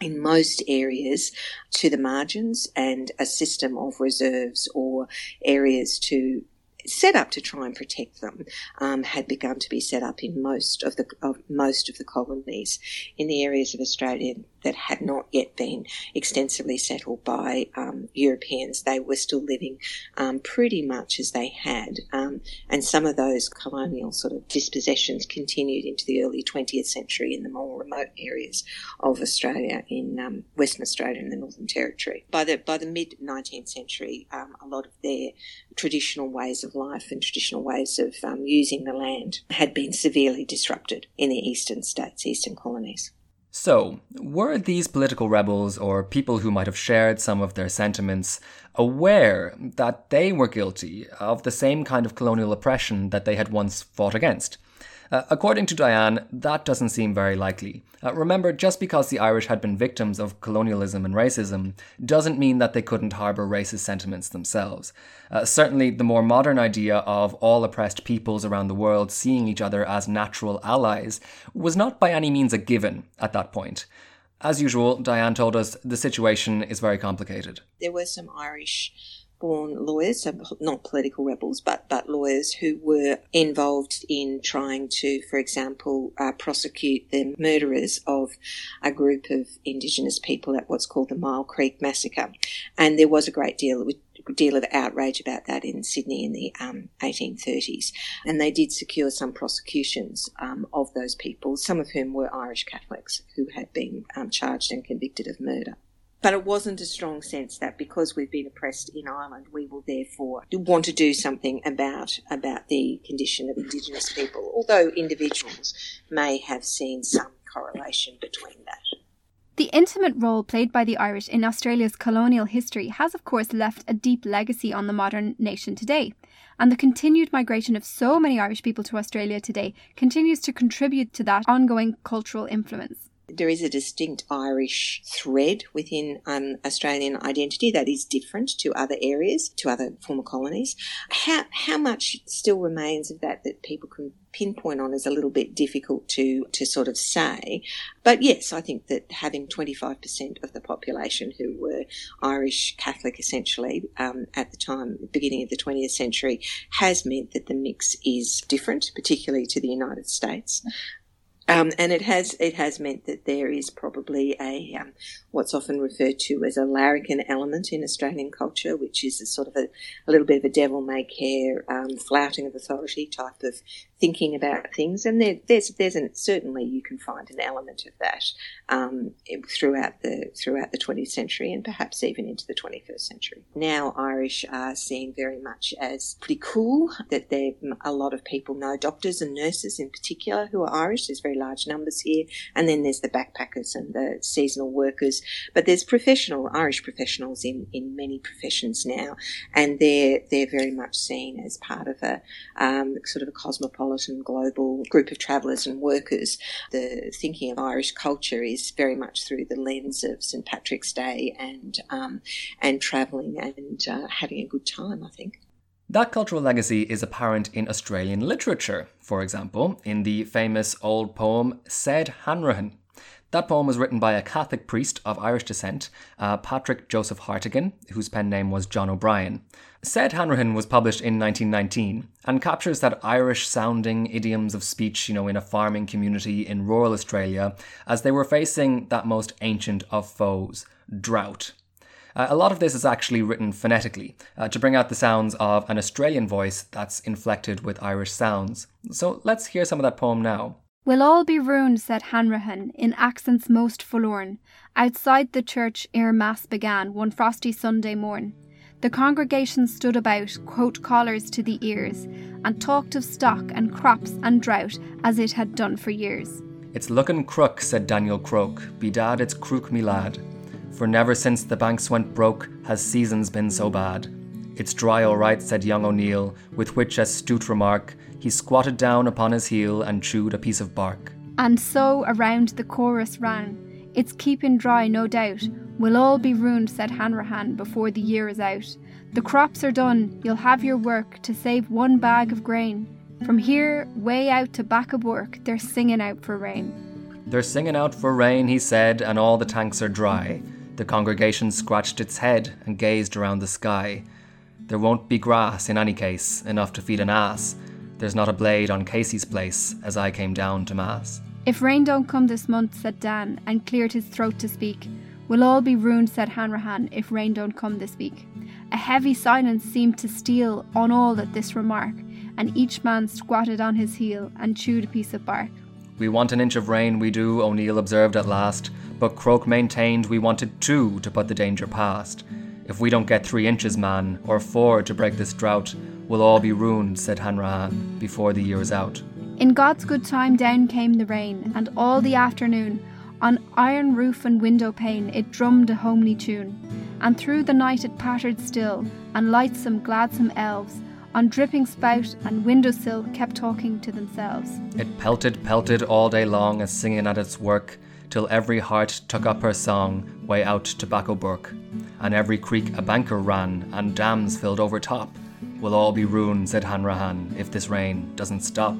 in most areas to the margins and a system of reserves or areas to set up to try and protect them um, had begun to be set up in most of the of most of the colonies in the areas of Australia that had not yet been extensively settled by um, Europeans. They were still living um, pretty much as they had, um, and some of those colonial sort of dispossessions continued into the early 20th century in the more remote areas of Australia, in um, Western Australia and the Northern Territory. By the by the mid 19th century, um, a lot of their traditional ways of life and traditional ways of um, using the land had been severely disrupted in the eastern states, eastern colonies. So, were these political rebels or people who might have shared some of their sentiments aware that they were guilty of the same kind of colonial oppression that they had once fought against? Uh, according to Diane, that doesn't seem very likely. Uh, remember, just because the Irish had been victims of colonialism and racism doesn't mean that they couldn't harbour racist sentiments themselves. Uh, certainly, the more modern idea of all oppressed peoples around the world seeing each other as natural allies was not by any means a given at that point. As usual, Diane told us the situation is very complicated. There were some Irish born lawyers, so not political rebels, but, but lawyers who were involved in trying to, for example, uh, prosecute the murderers of a group of Indigenous people at what's called the Myall Creek Massacre. And there was a great deal of deal of outrage about that in Sydney in the um, 1830s. And they did secure some prosecutions um, of those people, some of whom were Irish Catholics who had been um, charged and convicted of murder. But it wasn't a strong sense that because we've been oppressed in Ireland, we will therefore want to do something about about the condition of Indigenous people. Although individuals may have seen some correlation between that. The intimate role played by the Irish in Australia's colonial history has, of course, left a deep legacy on the modern nation today. And the continued migration of so many Irish people to Australia today continues to contribute to that ongoing cultural influence. There is a distinct Irish thread within um, Australian identity that is different to other areas, to other former colonies. How, how much still remains of that that people can pinpoint on is a little bit difficult to, to sort of say. But yes, I think that having 25% of the population who were Irish Catholic essentially um, at the time, the beginning of the 20th century, has meant that the mix is different, particularly to the United States. Um, and it has it has meant that there is probably a um, what's often referred to as a larrikin element in Australian culture, which is a sort of a, a little bit of a devil may care, um, flouting of authority type of thinking about things. And there, there's there's an, certainly you can find an element of that um, throughout the throughout the 20th century and perhaps even into the 21st century. Now Irish are seen very much as pretty cool. That there a lot of people know doctors and nurses in particular who are Irish. There's very large numbers here, and then there's the backpackers and the seasonal workers. But there's professional Irish professionals in, in many professions now, and they're they're very much seen as part of a um, sort of a cosmopolitan global group of travellers and workers. The thinking of Irish culture is very much through the lens of St Patrick's Day and um, and travelling and uh, having a good time. I think. That cultural legacy is apparent in Australian literature, for example, in the famous old poem Said Hanrahan. That poem was written by a Catholic priest of Irish descent, uh, Patrick Joseph Hartigan, whose pen name was John O'Brien. Said Hanrahan was published in 1919 and captures that Irish sounding idioms of speech, you know, in a farming community in rural Australia as they were facing that most ancient of foes, drought. Uh, a lot of this is actually written phonetically uh, to bring out the sounds of an Australian voice that's inflected with Irish sounds. So let's hear some of that poem now. We'll all be ruined, said Hanrahan, in accents most forlorn, outside the church ere Mass began one frosty Sunday morn. The congregation stood about, quote collars to the ears, and talked of stock and crops and drought as it had done for years. It's looking crook, said Daniel Croke. Bedad, it's crook, me lad. For never since the banks went broke has seasons been so bad. It's dry all right, said young O'Neill, with which astute remark he squatted down upon his heel and chewed a piece of bark. And so around the chorus ran. It's keeping dry, no doubt. We'll all be ruined, said Hanrahan, before the year is out. The crops are done, you'll have your work to save one bag of grain. From here, way out to Back-o'-Bourke, they're singing out for rain. They're singing out for rain, he said, and all the tanks are dry. The congregation scratched its head and gazed around the sky. There won't be grass, in any case, enough to feed an ass. There's not a blade on Casey's place as I came down to Mass. If rain don't come this month, said Dan, and cleared his throat to speak, we'll all be ruined, said Hanrahan, if rain don't come this week. A heavy silence seemed to steal on all at this remark, and each man squatted on his heel and chewed a piece of bark. We want an inch of rain, we do, O'Neill observed at last, but Croke maintained we wanted two to put the danger past. If we don't get three inches, man, or four to break this drought, we'll all be ruined, said Hanrahan, before the year is out. In God's good time down came the rain, and all the afternoon, on iron roof and window pane, it drummed a homely tune. And through the night it pattered still, and lightsome, gladsome elves, on dripping spout and windowsill, kept talking to themselves. It pelted, pelted all day long as singing at its work, till every heart took up her song way out to Back-o'-Bourke, and every creek a banker ran, and dams filled over top. We'll all be ruined, said Hanrahan, if this rain doesn't stop.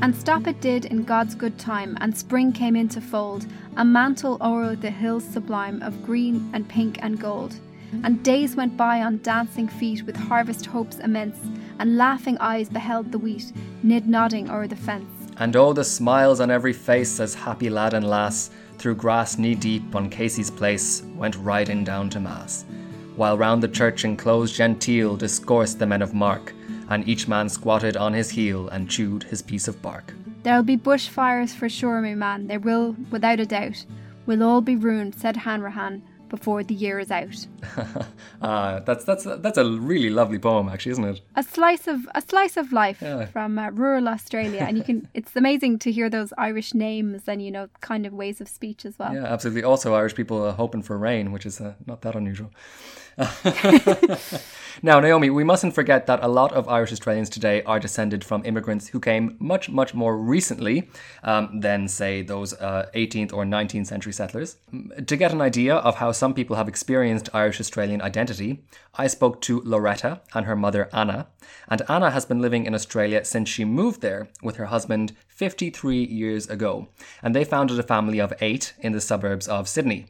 And stop it did in God's good time, and spring came into fold, a mantle o'er the hills sublime of green and pink and gold. And days went by on dancing feet with harvest hopes immense, and laughing eyes beheld the wheat, nid nodding o'er the fence. And oh, the smiles on every face as happy lad and lass, through grass knee deep on Casey's place, went riding down to Mass. While round the church enclosed genteel discoursed the men of mark, and each man squatted on his heel and chewed his piece of bark. There'll be bushfires for sure, my man, there will, without a doubt. We'll all be ruined, said Hanrahan, before the year is out. Ah, that's that's that's a really lovely poem, actually, isn't it? A slice of a slice of life Yeah. from uh, rural Australia, and you can. It's amazing to hear those Irish names and you know kind of ways of speech as well. Yeah, absolutely. Also, Irish people are hoping for rain, which is uh, not that unusual. now, Naomi, we mustn't forget that a lot of Irish Australians today are descended from immigrants who came much, much more recently um, than, say, those uh, 18th or 19th century settlers. To get an idea of how some people have experienced Irish Australian identity, I spoke to Loretta and her mother Anna. And Anna has been living in Australia since she moved there with her husband 53 years ago. And they founded a family of eight in the suburbs of Sydney.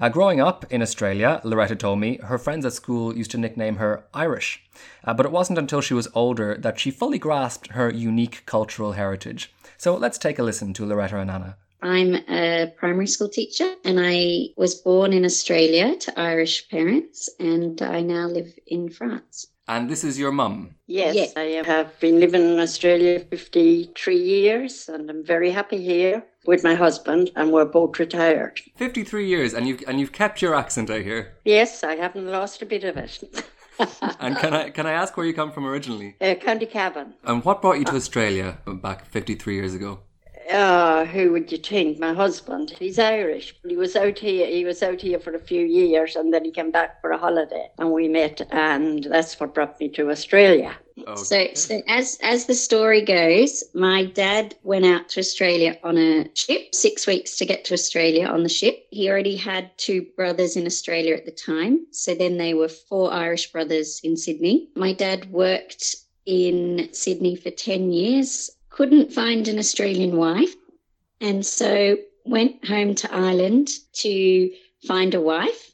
Uh, growing up in Australia, Loretta told me her friends at school used to nickname her Irish. Uh, but it wasn't until she was older that she fully grasped her unique cultural heritage. So let's take a listen to Loretta and Anna. I'm a primary school teacher and I was born in Australia to Irish parents and I now live in France. And this is your mum. Yes, Yes. I have been living in Australia 53 years and I'm very happy here with my husband and we're both retired. 53 years, and you've, and you've kept your accent, I hear. Yes, I haven't lost a bit of it. And can I, can I ask where you come from originally? uh, County Cavan. And what brought you to Australia back 53 years ago? Uh, who would you think? My husband. He's Irish. He was out here. He was out here for a few years, and then he came back for a holiday, and we met, and that's what brought me to Australia. Okay. So, so as as the story goes, my dad went out to Australia on a ship, six weeks to get to Australia on the ship. He already had two brothers in Australia at the time. So then they were four Irish brothers in Sydney. My dad worked in Sydney for 10 years, couldn't find an Australian wife, and so went home to Ireland to find a wife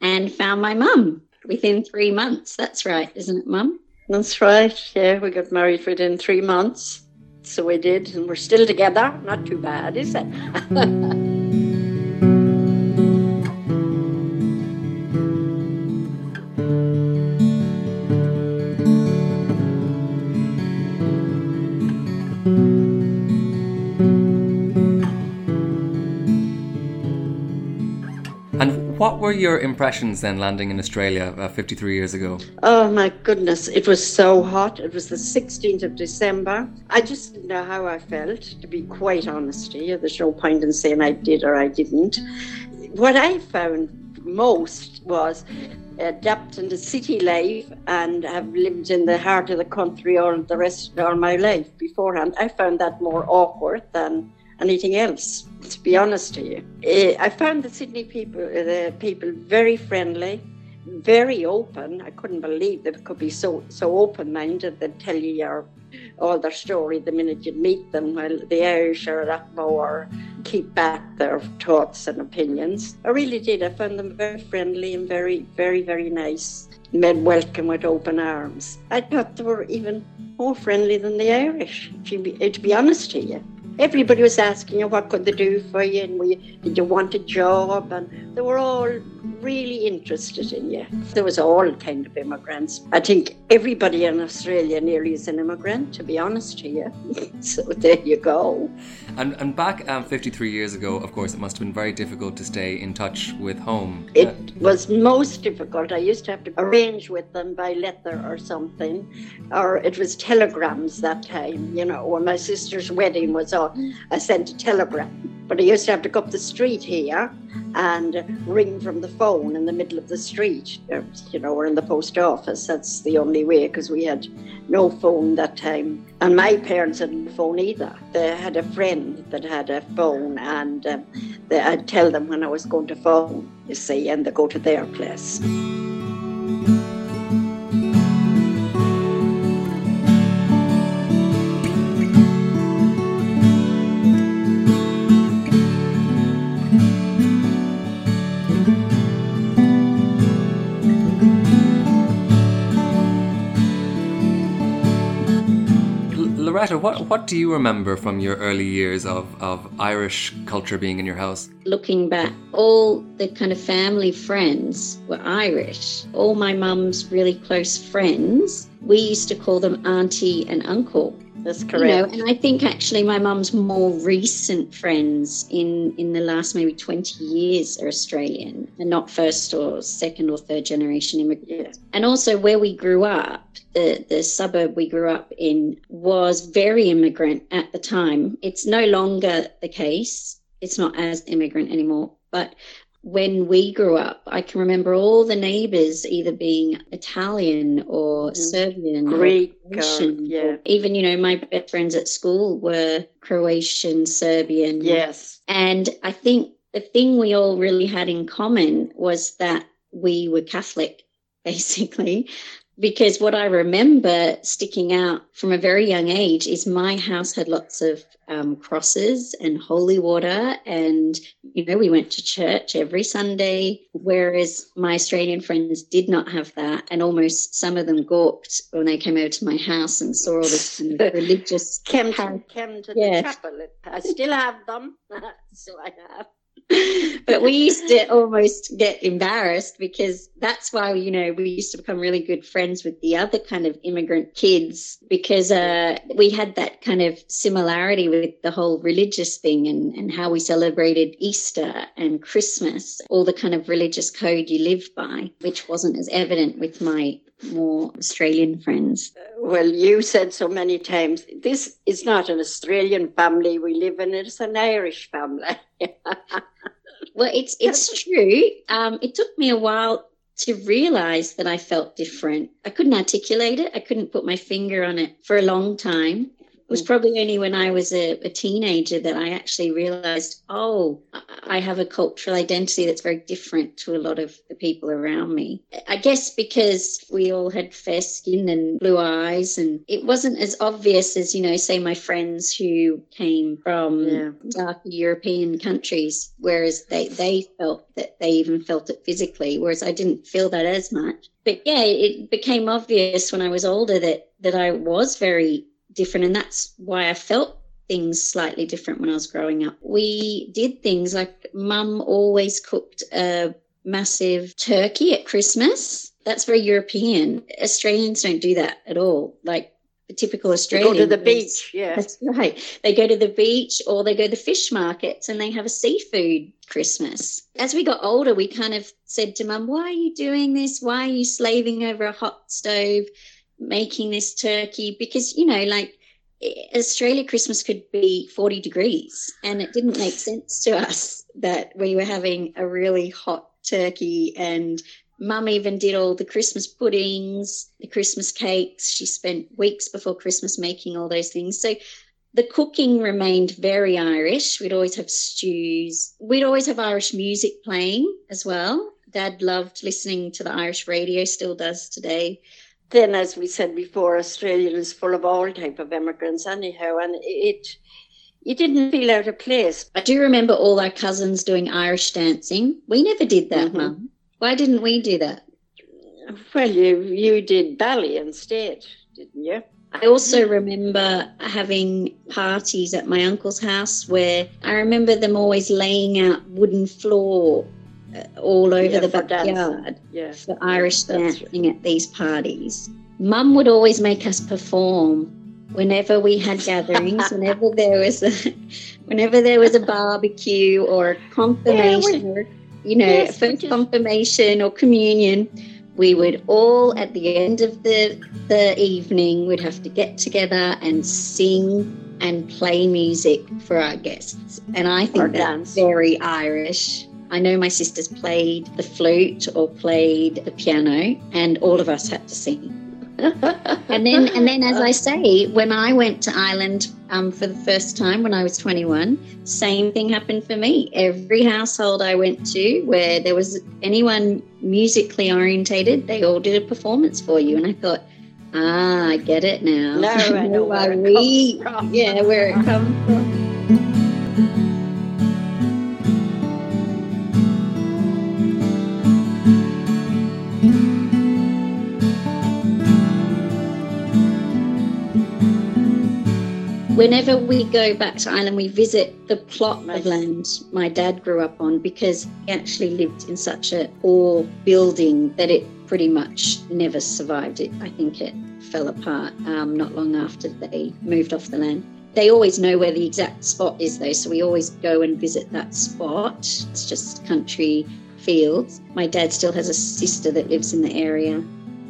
and found my mum within three months. That's right, isn't it, mum? That's right. Yeah, we got married within three months. So we did, and we're still together. Not too bad, is it? what were your impressions then landing in Australia uh, 53 years ago? Oh my goodness, it was so hot. It was the 16th of December. I just didn't know how I felt, to be quite honest you. There's no point in saying I did or I didn't. What I found most was adapting to city life and have lived in the heart of the country all the rest all my life beforehand. I found that more awkward than anything else, to be honest to you. Eh, I found the Sydney people, uh, the people very friendly, very open. I couldn't believe they could be so so open-minded. They'd tell you your, all their story the minute you meet them. While the Irish are a lot more keep back their thoughts and opinions. I really did. I found them very friendly and very, very, very nice. Men welcome with open arms. I thought they were even more friendly than the Irish. To be, eh, to be honest to you. Everybody was asking you what could they do for you and we, did you want a job and they were all really interested in you. There was all kind of immigrants. I think everybody in Australia nearly is an immigrant, to be honest to you. so there you go. And, and back um, 53 years ago, of course, it must have been very difficult to stay in touch with home. Uh, It was most difficult. I used to have to arrange with them by letter or something, or it was telegrams that time. You know, when my sister's wedding was on, I sent a telegram. But I used to have to go up the street here and ring from the phone in the middle of the street, uh, you know, or in the post office. That's the only way because we had no phone that time. And my parents hadn't a phone either. They had a friend that had a phone, and um, they, I'd tell them when I was going to phone, you see, and they go to their place. What, what do you remember from your early years of, of Irish culture being in your house? looking back, all the kind of family friends were Irish. All my mum's really close friends, we used to call them auntie and uncle. That's You know, and I think actually my mum's more recent friends in in the last maybe 20 years are Australian and not first or second or third generation immigrants. And also where we grew up, the, the suburb we grew up in was very immigrant at the time. It's no longer the case. It's not as immigrant anymore. But when we grew up, I can remember all the neighbors either being Italian or mm-hmm. Serbian, or Greek, uh, or- Croatian, yeah. or even you know my best friends at school were Croatian, Serbian. Yes. And I think the thing we all really had in common was that we were Catholic, basically. Because what I remember sticking out from a very young age is my house had lots of um, crosses and holy water, and you know we went to church every Sunday, whereas my Australian friends did not have that, and almost some of them gawked when they came over to my house and saw all this kind of religious. Came to, came to Yes. the chapel. I still have them, so I have. but we used to almost get embarrassed because that's why you know we used to become really good friends with the other kind of immigrant kids because uh, we had that kind of similarity with the whole religious thing and, and how we celebrated Easter and Christmas, all the kind of religious code you live by, which wasn't as evident with my more Australian friends. Well, you said so many times, this is not an Australian family we live in, it's an Irish family. Well, it's it's true. Um, it took me a while to realize that I felt different. I couldn't articulate it. I couldn't put my finger on it for a long time. It was probably only when I was a, a teenager that I actually realized, oh, I- have a cultural identity that's very different to a lot of the people around me. I guess because we all had fair skin and blue eyes, and it wasn't as obvious as, you know, say my friends who came from Yeah. dark European countries, whereas they, they felt that they even felt it physically, whereas I didn't feel that as much. But yeah, it became obvious when I was older that, that I was very different, and that's why I felt things slightly different when I was growing up. We did things like mum always cooked a massive turkey at Christmas. That's very European. Australians don't do that at all. Like the typical They Australian. go to the beach, yeah. that's right. They go to the beach or they go to the fish markets and they have a seafood Christmas. As we got older, we kind of said to mum, Why are you doing this? Why are you slaving over a hot stove making this turkey? Because, you know, like Australia Christmas could be 40 degrees and it didn't make sense to us that we were having a really hot turkey and Mum even did all the Christmas puddings, the Christmas cakes. She spent weeks before Christmas making all those things. So the cooking remained very Irish. We'd always have stews. We'd always have Irish music playing as well. Dad loved listening to the Irish radio, still does today. Then, as we said before, Australia is full of all type of immigrants anyhow, and it you didn't feel out of place. I do remember all our cousins doing Irish dancing. We never did that, Mhm. Mum. Why didn't we do that? Well, you you did ballet instead, didn't you? I also remember having parties at my uncle's house where I remember them always laying out wooden floor all over Yeah, the backyard Yeah. for Irish dancing at these parties. Mum would always make us perform whenever we had gatherings, whenever there was a, whenever there was a barbecue or a confirmation or you know, Yes, first just- confirmation or communion, we would all at the end of the the evening would have to get together and sing and play music for our guests. And I Or think that's dance. very Irish. I know my sisters played the flute or played the piano, and all of us had to sing. and then, and then, as I say, when I went to Ireland um, for the first time when I was 21, same thing happened for me. Every household I went to where there was anyone musically orientated, they all did a performance for you. And I thought, ah, I get it now. Now I know where it we, comes from. yeah, where it comes from. Whenever we go back to Ireland, we visit the plot Nice. of land my dad grew up on because he actually lived in such a poor building that it pretty much never survived. It, I think it fell apart um, not long after they moved off the land. They always know where the exact spot is, though, so we always go and visit that spot. It's just country fields. My dad still has a sister that lives in the area,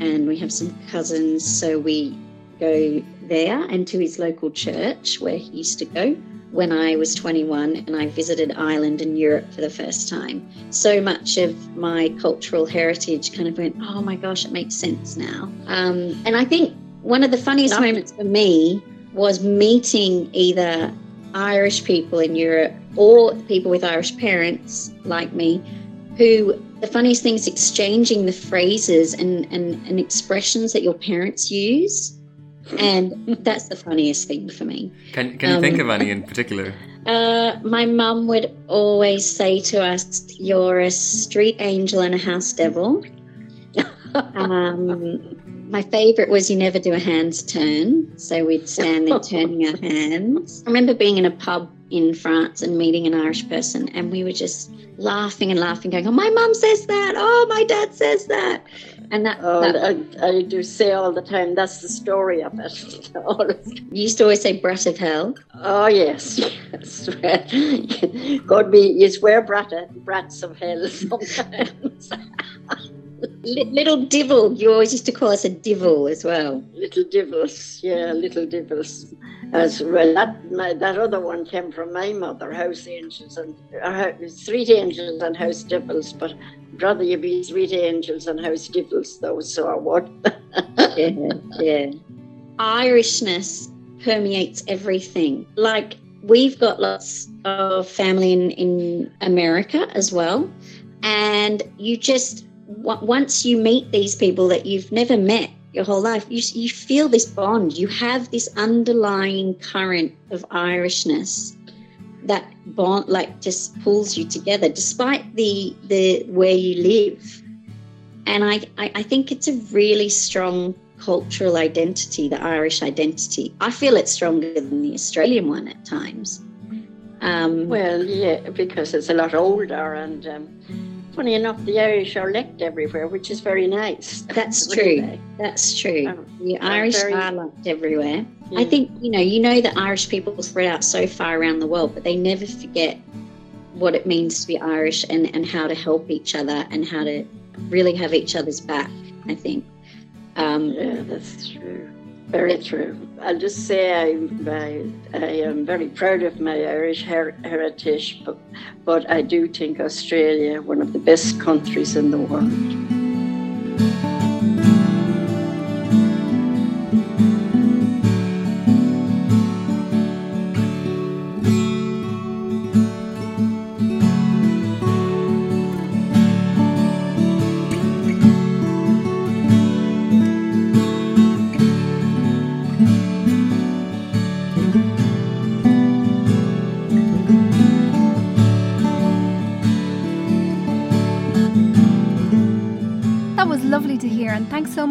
and we have some cousins, so we go there and to his local church where he used to go when I was 21 and I visited Ireland and Europe for the first time. So much of my cultural heritage kind of went, oh my gosh, it makes sense now. Um, and I think one of the funniest moments for me was meeting either Irish people in Europe or people with Irish parents like me who the funniest thing is exchanging the phrases and, and, and expressions that your parents use. And that's the funniest thing for me. Can, can you Um, think of any in particular? Uh, my mum would always say to us, You're a street angel and a house devil. um, my favourite was, You never do a hands turn. So we'd stand there turning our hands. I remember being in a pub in France and meeting an Irish person, and we were just laughing and laughing, going, Oh, my mum says that. Oh, my dad says that. And that, Oh, that I, I do say all the time, that's the story of it. you used to always say, Brat of hell. oh, yes, yes. God be, you swear brat, eh, brats of hell sometimes. Li- little divil. You always used to call us a divil as well. little devils, yeah, little devils. As well, that my, that other one came from my mother, house angels and uh, street angels and house devils. But I'd rather you be street angels and house devils, though. So I would. yeah, yeah. Irishness permeates everything. Like we've got lots of family in, in America as well, and you just once you meet these people that you've never met your whole life, you you feel this bond. You have this underlying current of Irishness that bond like just pulls you together, despite the the where you live and I, I, I think it's a really strong cultural identity, the Irish identity. I feel it's stronger than the Australian one at times. Um, well, yeah, because it's a lot older, and um, funny enough, the Irish are elect everywhere, which is very nice. that's Really. true. That's true. Um, The Irish very- are loved everywhere. I think you know you know that Irish people spread out so far around the world, but they never forget what it means to be Irish and, and how to help each other and how to really have each other's back. I think. Um, Yeah, that's true. Very true. I'll just say I, I, I am very proud of my Irish her- heritage, but, but I do think Australia one of the best countries in the world.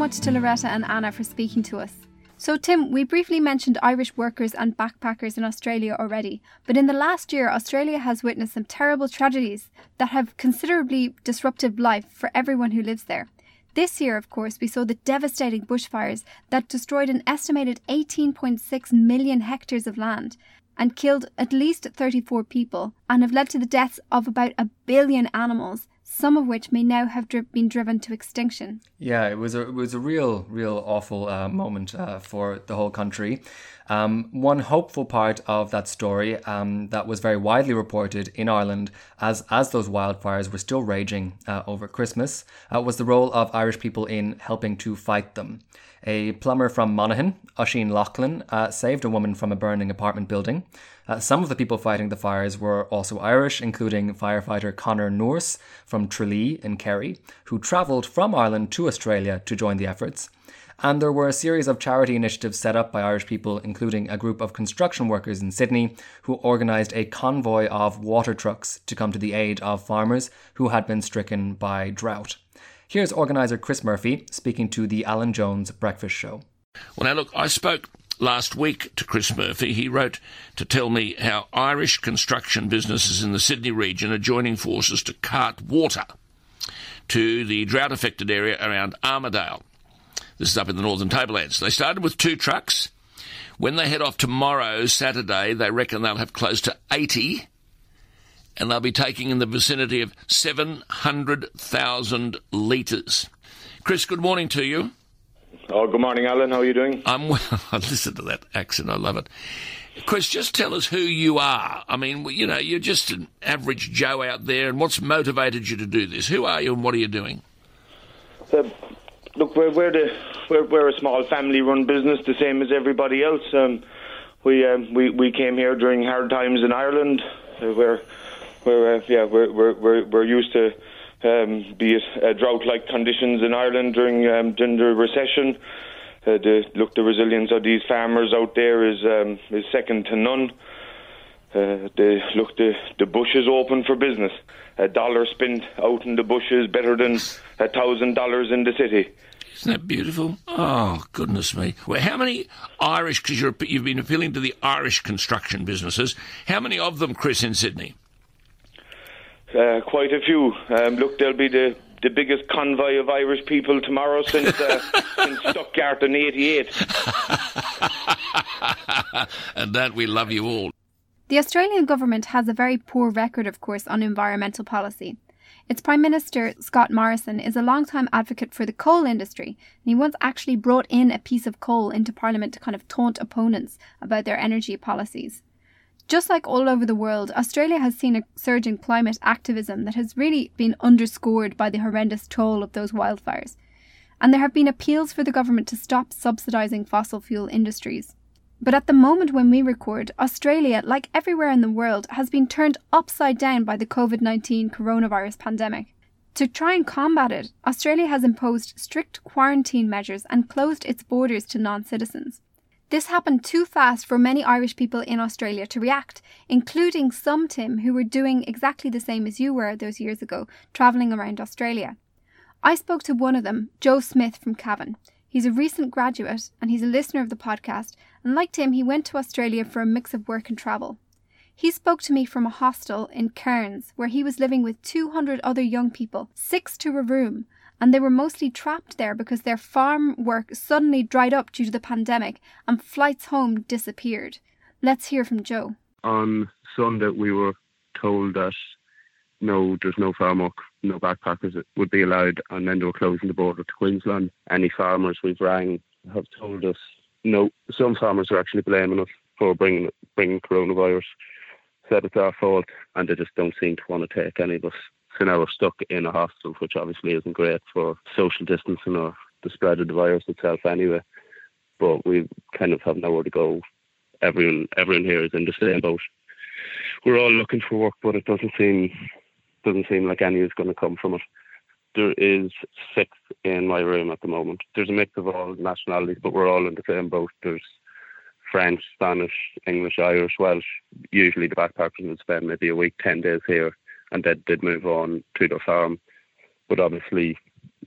Much to Loretta and Anna for speaking to us. So, Tim, we briefly mentioned Irish workers and backpackers in Australia already, but in the last year, Australia has witnessed some terrible tragedies that have considerably disrupted life for everyone who lives there. This year, of course, we saw the devastating bushfires that destroyed an estimated 18.6 million hectares of land and killed at least 34 people and have led to the deaths of about a billion animals, some of which may now have dri- been driven to extinction. Yeah, it was a it was a real real awful uh, moment uh, for the whole country. Um, one hopeful part of that story um, that was very widely reported in Ireland as as those wildfires were still raging uh, over Christmas uh, was the role of Irish people in helping to fight them. A plumber from Monaghan, Oisin Lachlan, uh, saved a woman from a burning apartment building. Uh, some of the people fighting the fires were also Irish, including firefighter Connor Nourse from Tralee in Kerry, who travelled from Ireland to Australia to join the efforts. And there were a series of charity initiatives set up by Irish people, including a group of construction workers in Sydney who organised a convoy of water trucks to come to the aid of farmers who had been stricken by drought. Here's organiser Chris Murphy speaking to the Alan Jones Breakfast Show. Well, now look, I spoke last week to Chris Murphy. He wrote to tell me how Irish construction businesses in the Sydney region are joining forces to cart water to the drought affected area around Armidale. This is up in the Northern Tablelands. They started with two trucks. When they head off tomorrow, Saturday, they reckon they'll have close to 80 and they'll be taking in the vicinity of 700,000 litres. Chris, good morning to you. Oh, good morning, Alan. How are you doing? I'm well. Listen to that accent. I love it. Chris, just tell us who you are. I mean, you know, you're just an average Joe out there, and what's motivated you to do this? Who are you, and what are you doing? Uh, look, we're we're, the, we're we're a small family-run business, the same as everybody else. Um, we um, we we came here during hard times in Ireland. Uh, we're we're uh, yeah we're, we're we're we're used to um, be it uh, drought-like conditions in Ireland during um, during the recession. Uh, the, look, the resilience of these farmers out there is um, is second to none. Uh, the, look, the, the bush is open for business. A dollar spent out in the bush is better than a thousand dollars in the city. Isn't that beautiful? Oh, goodness me. Well, how many Irish, because you've been appealing to the Irish construction businesses, how many of them, Chris, in Sydney? Uh, quite a few. Um, look, there'll be the, the biggest convoy of Irish people tomorrow since, uh, since Stuttgart in 88. and that we love you all. The Australian government has a very poor record, of course, on environmental policy. Its Prime Minister, Scott Morrison, is a long-time advocate for the coal industry, and he once actually brought in a piece of coal into Parliament to kind of taunt opponents about their energy policies. Just like all over the world, Australia has seen a surge in climate activism that has really been underscored by the horrendous toll of those wildfires. And there have been appeals for the government to stop subsidising fossil fuel industries. But at the moment when we record, Australia, like everywhere in the world, has been turned upside down by the COVID 19 coronavirus pandemic. To try and combat it, Australia has imposed strict quarantine measures and closed its borders to non citizens. This happened too fast for many Irish people in Australia to react, including some, Tim, who were doing exactly the same as you were those years ago, travelling around Australia. I spoke to one of them, Joe Smith from Cavan. He's a recent graduate and he's a listener of the podcast, and like Tim, he went to Australia for a mix of work and travel. He spoke to me from a hostel in Cairns where he was living with 200 other young people, six to a room, and they were mostly trapped there because their farm work suddenly dried up due to the pandemic and flights home disappeared. Let's hear from Joe. On Sunday, we were told that no, there's no farm work, no backpackers would be allowed, and then they were closing the border to Queensland. Any farmers we've rang have told us no. Some farmers are actually blaming us for bringing bringing coronavirus. Said it's our fault, and they just don't seem to want to take any of us. So now we're stuck in a hostel, which obviously isn't great for social distancing or the spread of the virus itself anyway. But we kind of have nowhere to go. Everyone, everyone here is in the same boat. We're all looking for work, but it doesn't seem doesn't seem like any is going to come from it. There is six in my room at the moment. There's a mix of all nationalities, but we're all in the same boat. There's French, Spanish, English, Irish, Welsh. Usually the backpackers would spend maybe a week, 10 days here, and then they'd move on to the farm. But obviously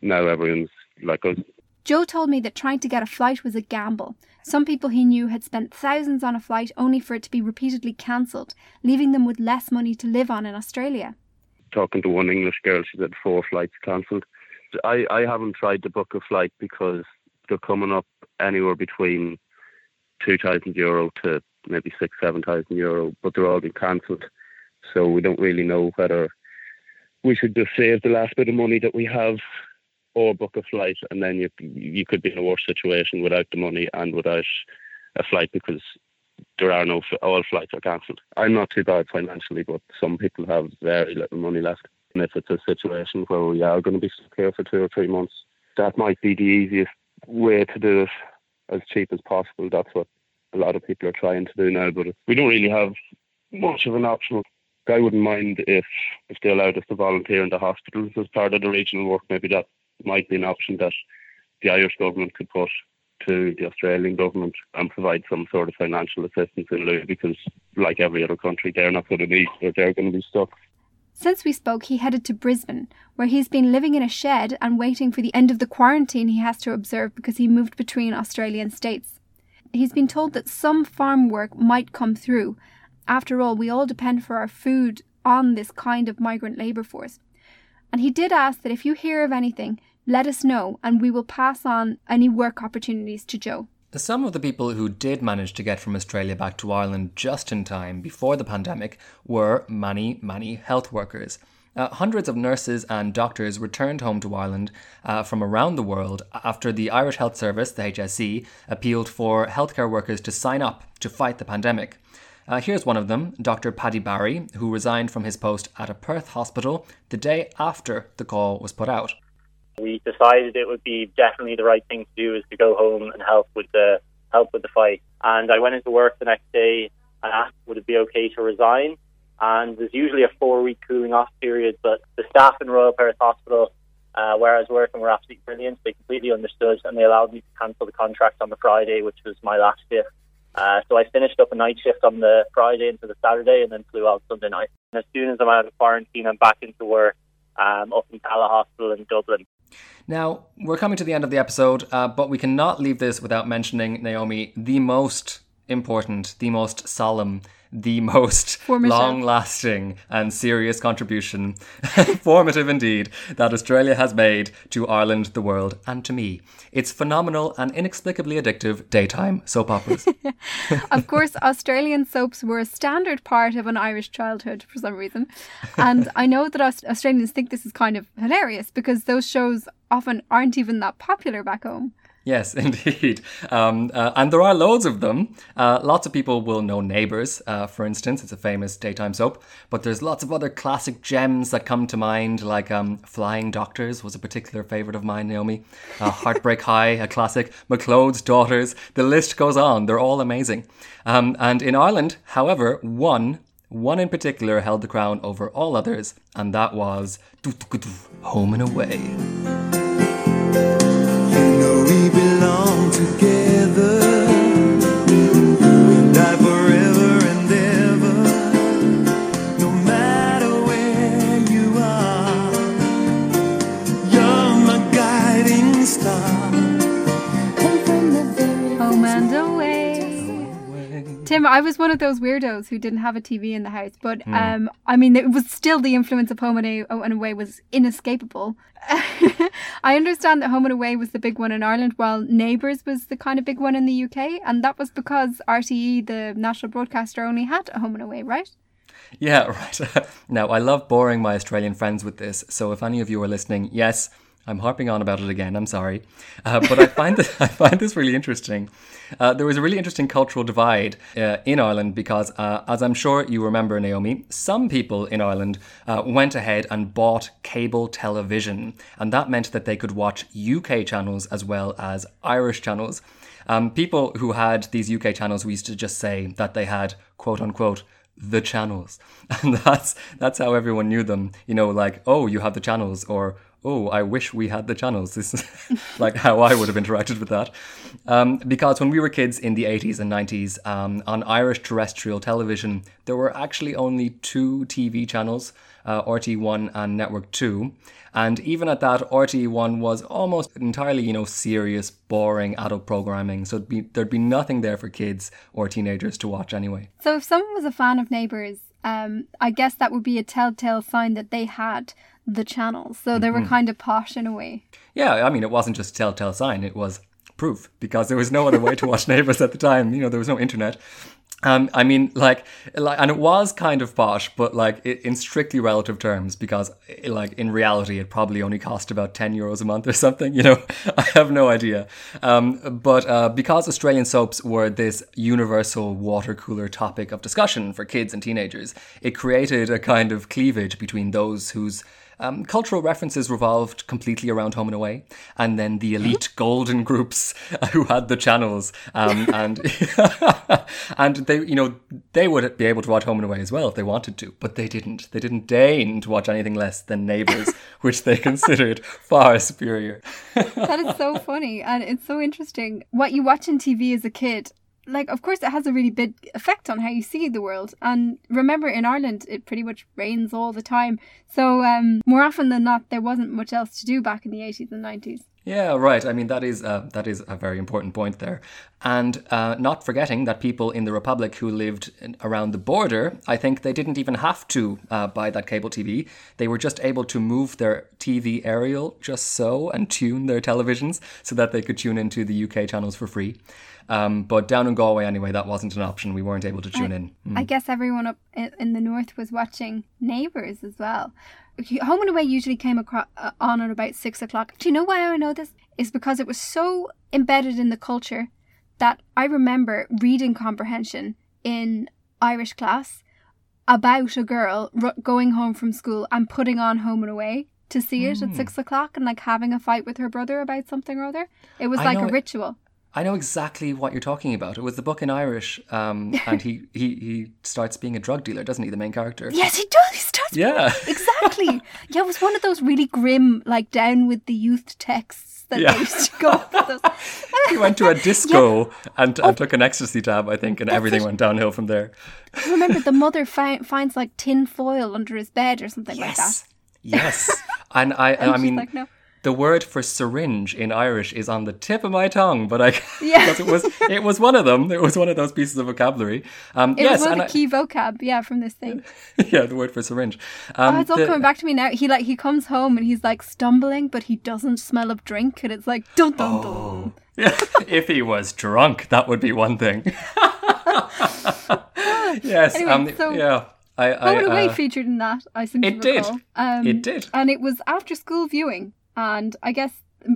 now everyone's like us. Joe told me that trying to get a flight was a gamble. Some people he knew had spent thousands on a flight only for it to be repeatedly cancelled, leaving them with less money to live on in Australia. Talking to one English girl, she had four flights cancelled. I, I haven't tried to book a flight because they're coming up anywhere between 2,000 euro to maybe six, 7,000 euro, but they're all been cancelled. So we don't really know whether we should just save the last bit of money that we have or book a flight, and then you you could be in a worse situation without the money and without a flight because there are no all flights are cancelled. I'm not too bad financially, but some people have very little money left. And if it's a situation where we are going to be stuck here for two or three months, that might be the easiest way to do it as cheap as possible. That's what a lot of people are trying to do now, but we don't really have much of an option. I wouldn't mind if if they allowed us to volunteer in the hospitals as part of the regional work. Maybe that might be an option that the Irish government could put to the Australian government and provide some sort of financial assistance in lieu because, like every other country, they're not going to need or they're going to be stuck. Since we spoke, he headed to Brisbane, where he's been living in a shed and waiting for the end of the quarantine he has to observe because he moved between Australian states. He's been told that some farm work might come through. After all, we all depend for our food on this kind of migrant labour force. And he did ask that if you hear of anything, let us know and we will pass on any work opportunities to Joe. Some of the people who did manage to get from Australia back to Ireland just in time before the pandemic were many, many health workers. Uh, hundreds of nurses and doctors returned home to Ireland uh, from around the world after the Irish Health Service, the HSE, appealed for healthcare workers to sign up to fight the pandemic. Uh, here's one of them, Dr. Paddy Barry, who resigned from his post at a Perth hospital the day after the call was put out. We decided it would be definitely the right thing to do is to go home and help with the help with the fight. And I went into work the next day and asked would it be okay to resign. and there's usually a four week cooling off period. But the staff in Royal Perth Hospital, uh, where I was working, were absolutely brilliant. They completely understood and they allowed me to cancel the contract on the Friday, which was my last shift. Uh, so I finished up a night shift on the Friday into the Saturday and then flew out Sunday night. And as soon as I'm out of quarantine, I'm back into work um, up in Tallaght Hospital in Dublin. Now, we're coming to the end of the episode, uh, but we cannot leave this without mentioning, Naomi, the most important, the most solemn, the most Formative. long lasting and serious contribution, formative indeed, that Australia has made to Ireland, the world, and to me. It's phenomenal and inexplicably addictive daytime soap operas. of course, Australian soaps were a standard part of an Irish childhood for some reason. And I know that Aus- Australians think this is kind of hilarious because those shows often aren't even that popular back home. Yes, indeed. Um, uh, and there are loads of them. Uh, lots of people will know Neighbours, uh, for instance. It's a famous daytime soap. But there's lots of other classic gems that come to mind, like um, Flying Doctors was a particular favourite of mine, Naomi. Uh, Heartbreak High, a classic. McLeod's Daughters. The list goes on. They're all amazing. Um, and in Ireland, however, one, one in particular held the crown over all others, and that was Home and Away. We belong together. Tim, I was one of those weirdos who didn't have a TV in the house, but Hmm. um, I mean, it was still the influence of Home and Away, and Away was inescapable. I understand that Home and Away was the big one in Ireland, while Neighbours was the kind of big one in the UK, and that was because RTE, the national broadcaster, only had a Home and Away, right? Yeah, right. now, I love boring my Australian friends with this, so if any of you are listening, yes, I'm harping on about it again. I'm sorry, uh, but I find this I find this really interesting. Uh, there was a really interesting cultural divide uh, in Ireland because, uh, as I'm sure you remember, Naomi, some people in Ireland uh, went ahead and bought cable television, and that meant that they could watch UK channels as well as Irish channels. Um, people who had these UK channels, we used to just say that they had quote unquote the channels, and that's that's how everyone knew them. You know, like oh, you have the channels, or oh, I wish we had the channels. This is like how I would have interacted with that. Um, because when we were kids in the 80s and 90s, um, on Irish terrestrial television, there were actually only two TV channels, uh, RT1 and Network 2. And even at that, RT1 was almost entirely, you know, serious, boring adult programming. So be, there'd be nothing there for kids or teenagers to watch anyway. So if someone was a fan of Neighbours, um, I guess that would be a telltale sign that they had the channels. So they were Mhm. kind of posh in a way. Yeah, I mean, it wasn't just a telltale sign, it was proof because there was no other way to watch Neighbours at the time. You know, there was no internet. Um, I mean, like, like, and it was kind of posh, but like in strictly relative terms, because like in reality, it probably only cost about ten euros a month or something. You know, I have no idea. Um, but uh, because Australian soaps were this universal water cooler topic of discussion for kids and teenagers, it created a kind of cleavage between those whose um, cultural references revolved completely around home and away, and then the elite golden groups who had the channels, um, and and they, you know, they would be able to watch home and away as well if they wanted to, but they didn't. They didn't deign to watch anything less than Neighbours, which they considered far superior. that is so funny and it's so interesting. What you watch on TV as a kid, like, of course, it has a really big effect on how you see the world. And remember, in Ireland, it pretty much rains all the time. So, um, more often than not, there wasn't much else to do back in the 80s and 90s. Yeah, right. I mean, that is uh, that is a very important point there, and uh, not forgetting that people in the Republic who lived in, around the border, I think they didn't even have to uh, buy that cable TV. They were just able to move their TV aerial just so and tune their televisions so that they could tune into the UK channels for free. Um, but down in Galway, anyway, that wasn't an option. We weren't able to tune in. Mm. I guess everyone up in the north was watching Neighbours as well. Home and Away usually came acro- uh, on at about six o'clock. Do you know why I know this? Is because it was so embedded in the culture that I remember reading comprehension in Irish class about a girl r- going home from school and putting on Home and Away to see it at Mm. six o'clock and like having a fight with her brother about something or other. It was I like a it- ritual. I know exactly what you're talking about. It was the book in Irish, um, and he, he he starts being a drug dealer, doesn't he? The main character. Yes, he does. He starts. Yeah. exactly. Yeah, it was one of those really grim, like down with the youth texts that Yeah. they used to go. He went to a disco and, and took an ecstasy tab, I think, and everything it. went downhill from there. Remember, the mother fi- finds like tin foil under his bed or something like that. Yes. And I And I mean like, no. The word for syringe in Irish is on the tip of my tongue, but I Yeah. because it was it was one of them. It was one of those pieces of vocabulary. Um, It yes, was one and of the key vocab, yeah, from this thing. Yeah, the word for syringe. Um, oh, it's all the- coming back to me now. He like he comes home and he's like stumbling, but he doesn't smell of drink, and it's like dun dun dun. if he was drunk, that would be one thing. yes. Anyway, um, so- yeah. I, I, Home and Away uh, featured in that. I seem it did. Um, It did. and it was after school viewing, and I guess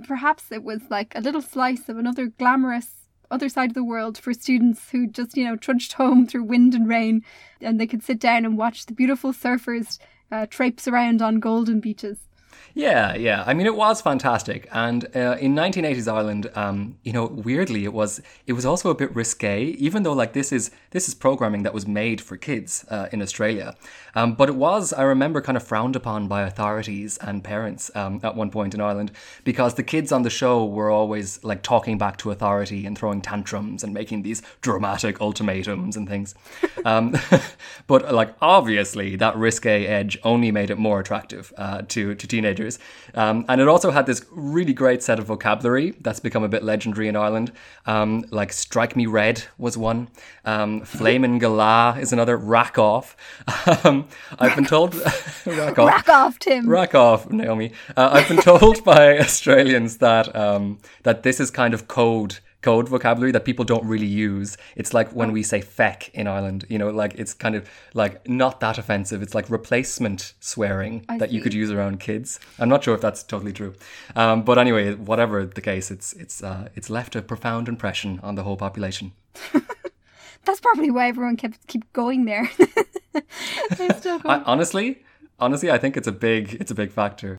perhaps it was like a little slice of another glamorous other side of the world for students who just you know trudged home through wind and rain, and they could sit down and watch the beautiful surfers uh, traipse around on golden beaches. Yeah, yeah. I mean, it was fantastic, and uh, in 1980s Ireland, um, you know, weirdly, it was it was also a bit risque, even though like this is this is programming that was made for kids uh, in Australia, um, but it was I remember kind of frowned upon by authorities and parents um, at one point in Ireland because the kids on the show were always like talking back to authority and throwing tantrums and making these dramatic ultimatums and things, um, but like obviously that risque edge only made it more attractive uh, to to teenagers. Um, and it also had this really great set of vocabulary that's become a bit legendary in Ireland. Um, like Strike Me Red was one. Um, Flamin' Galah is another. Rack Off. Um, I've been told. rack Off. Rack off, Tim. Rack off, Naomi. Uh, I've been told by Australians that um, that this is kind of code code vocabulary that people don't really use. It's like when we say feck in Ireland, you know, like it's kind of like not that offensive. It's like replacement swearing I that you could use around kids. I'm not sure if that's totally true, um, but anyway, whatever the case, it's it's uh, it's left a profound impression on the whole population. That's probably why everyone kept keep going there. They're I, honestly, honestly, I think it's a big it's a big factor.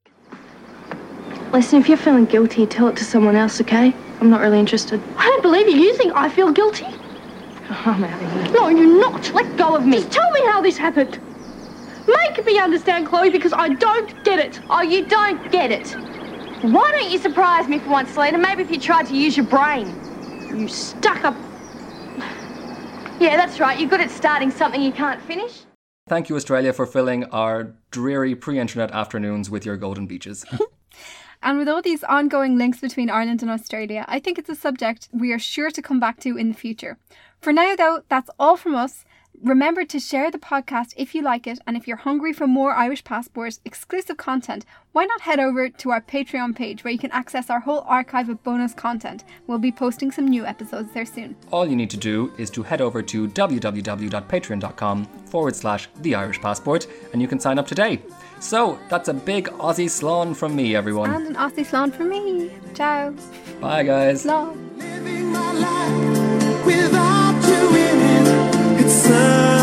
Listen, if you're feeling guilty, tell it to someone else, okay? I'm not really interested. I don't believe you. You think I feel guilty? Oh, I'm out of here. No, you're not. Let go of me. Just tell me how this happened. Make me understand, Chloe, because I don't get it. Oh, you don't get it. Why don't you surprise me for once, Selina? Maybe if you tried to use your brain. You stuck up. Yeah, that's right. You're good at starting something you can't finish. Thank you, Australia, for filling our dreary pre internet afternoons with your golden beaches. And with all these ongoing links between Ireland and Australia, I think it's a subject we are sure to come back to in the future. For now, though, that's all from us. Remember to share the podcast if you like it, and if you're hungry for more Irish Passports exclusive content, why not head over to our Patreon page where you can access our whole archive of bonus content. We'll be posting some new episodes there soon. All you need to do is to head over to www.patreon.com forward slash the Irish Passport and you can sign up today. So that's a big Aussie slán from me, everyone. And an Aussie slan from me. Ciao. Bye, guys. Slán. It,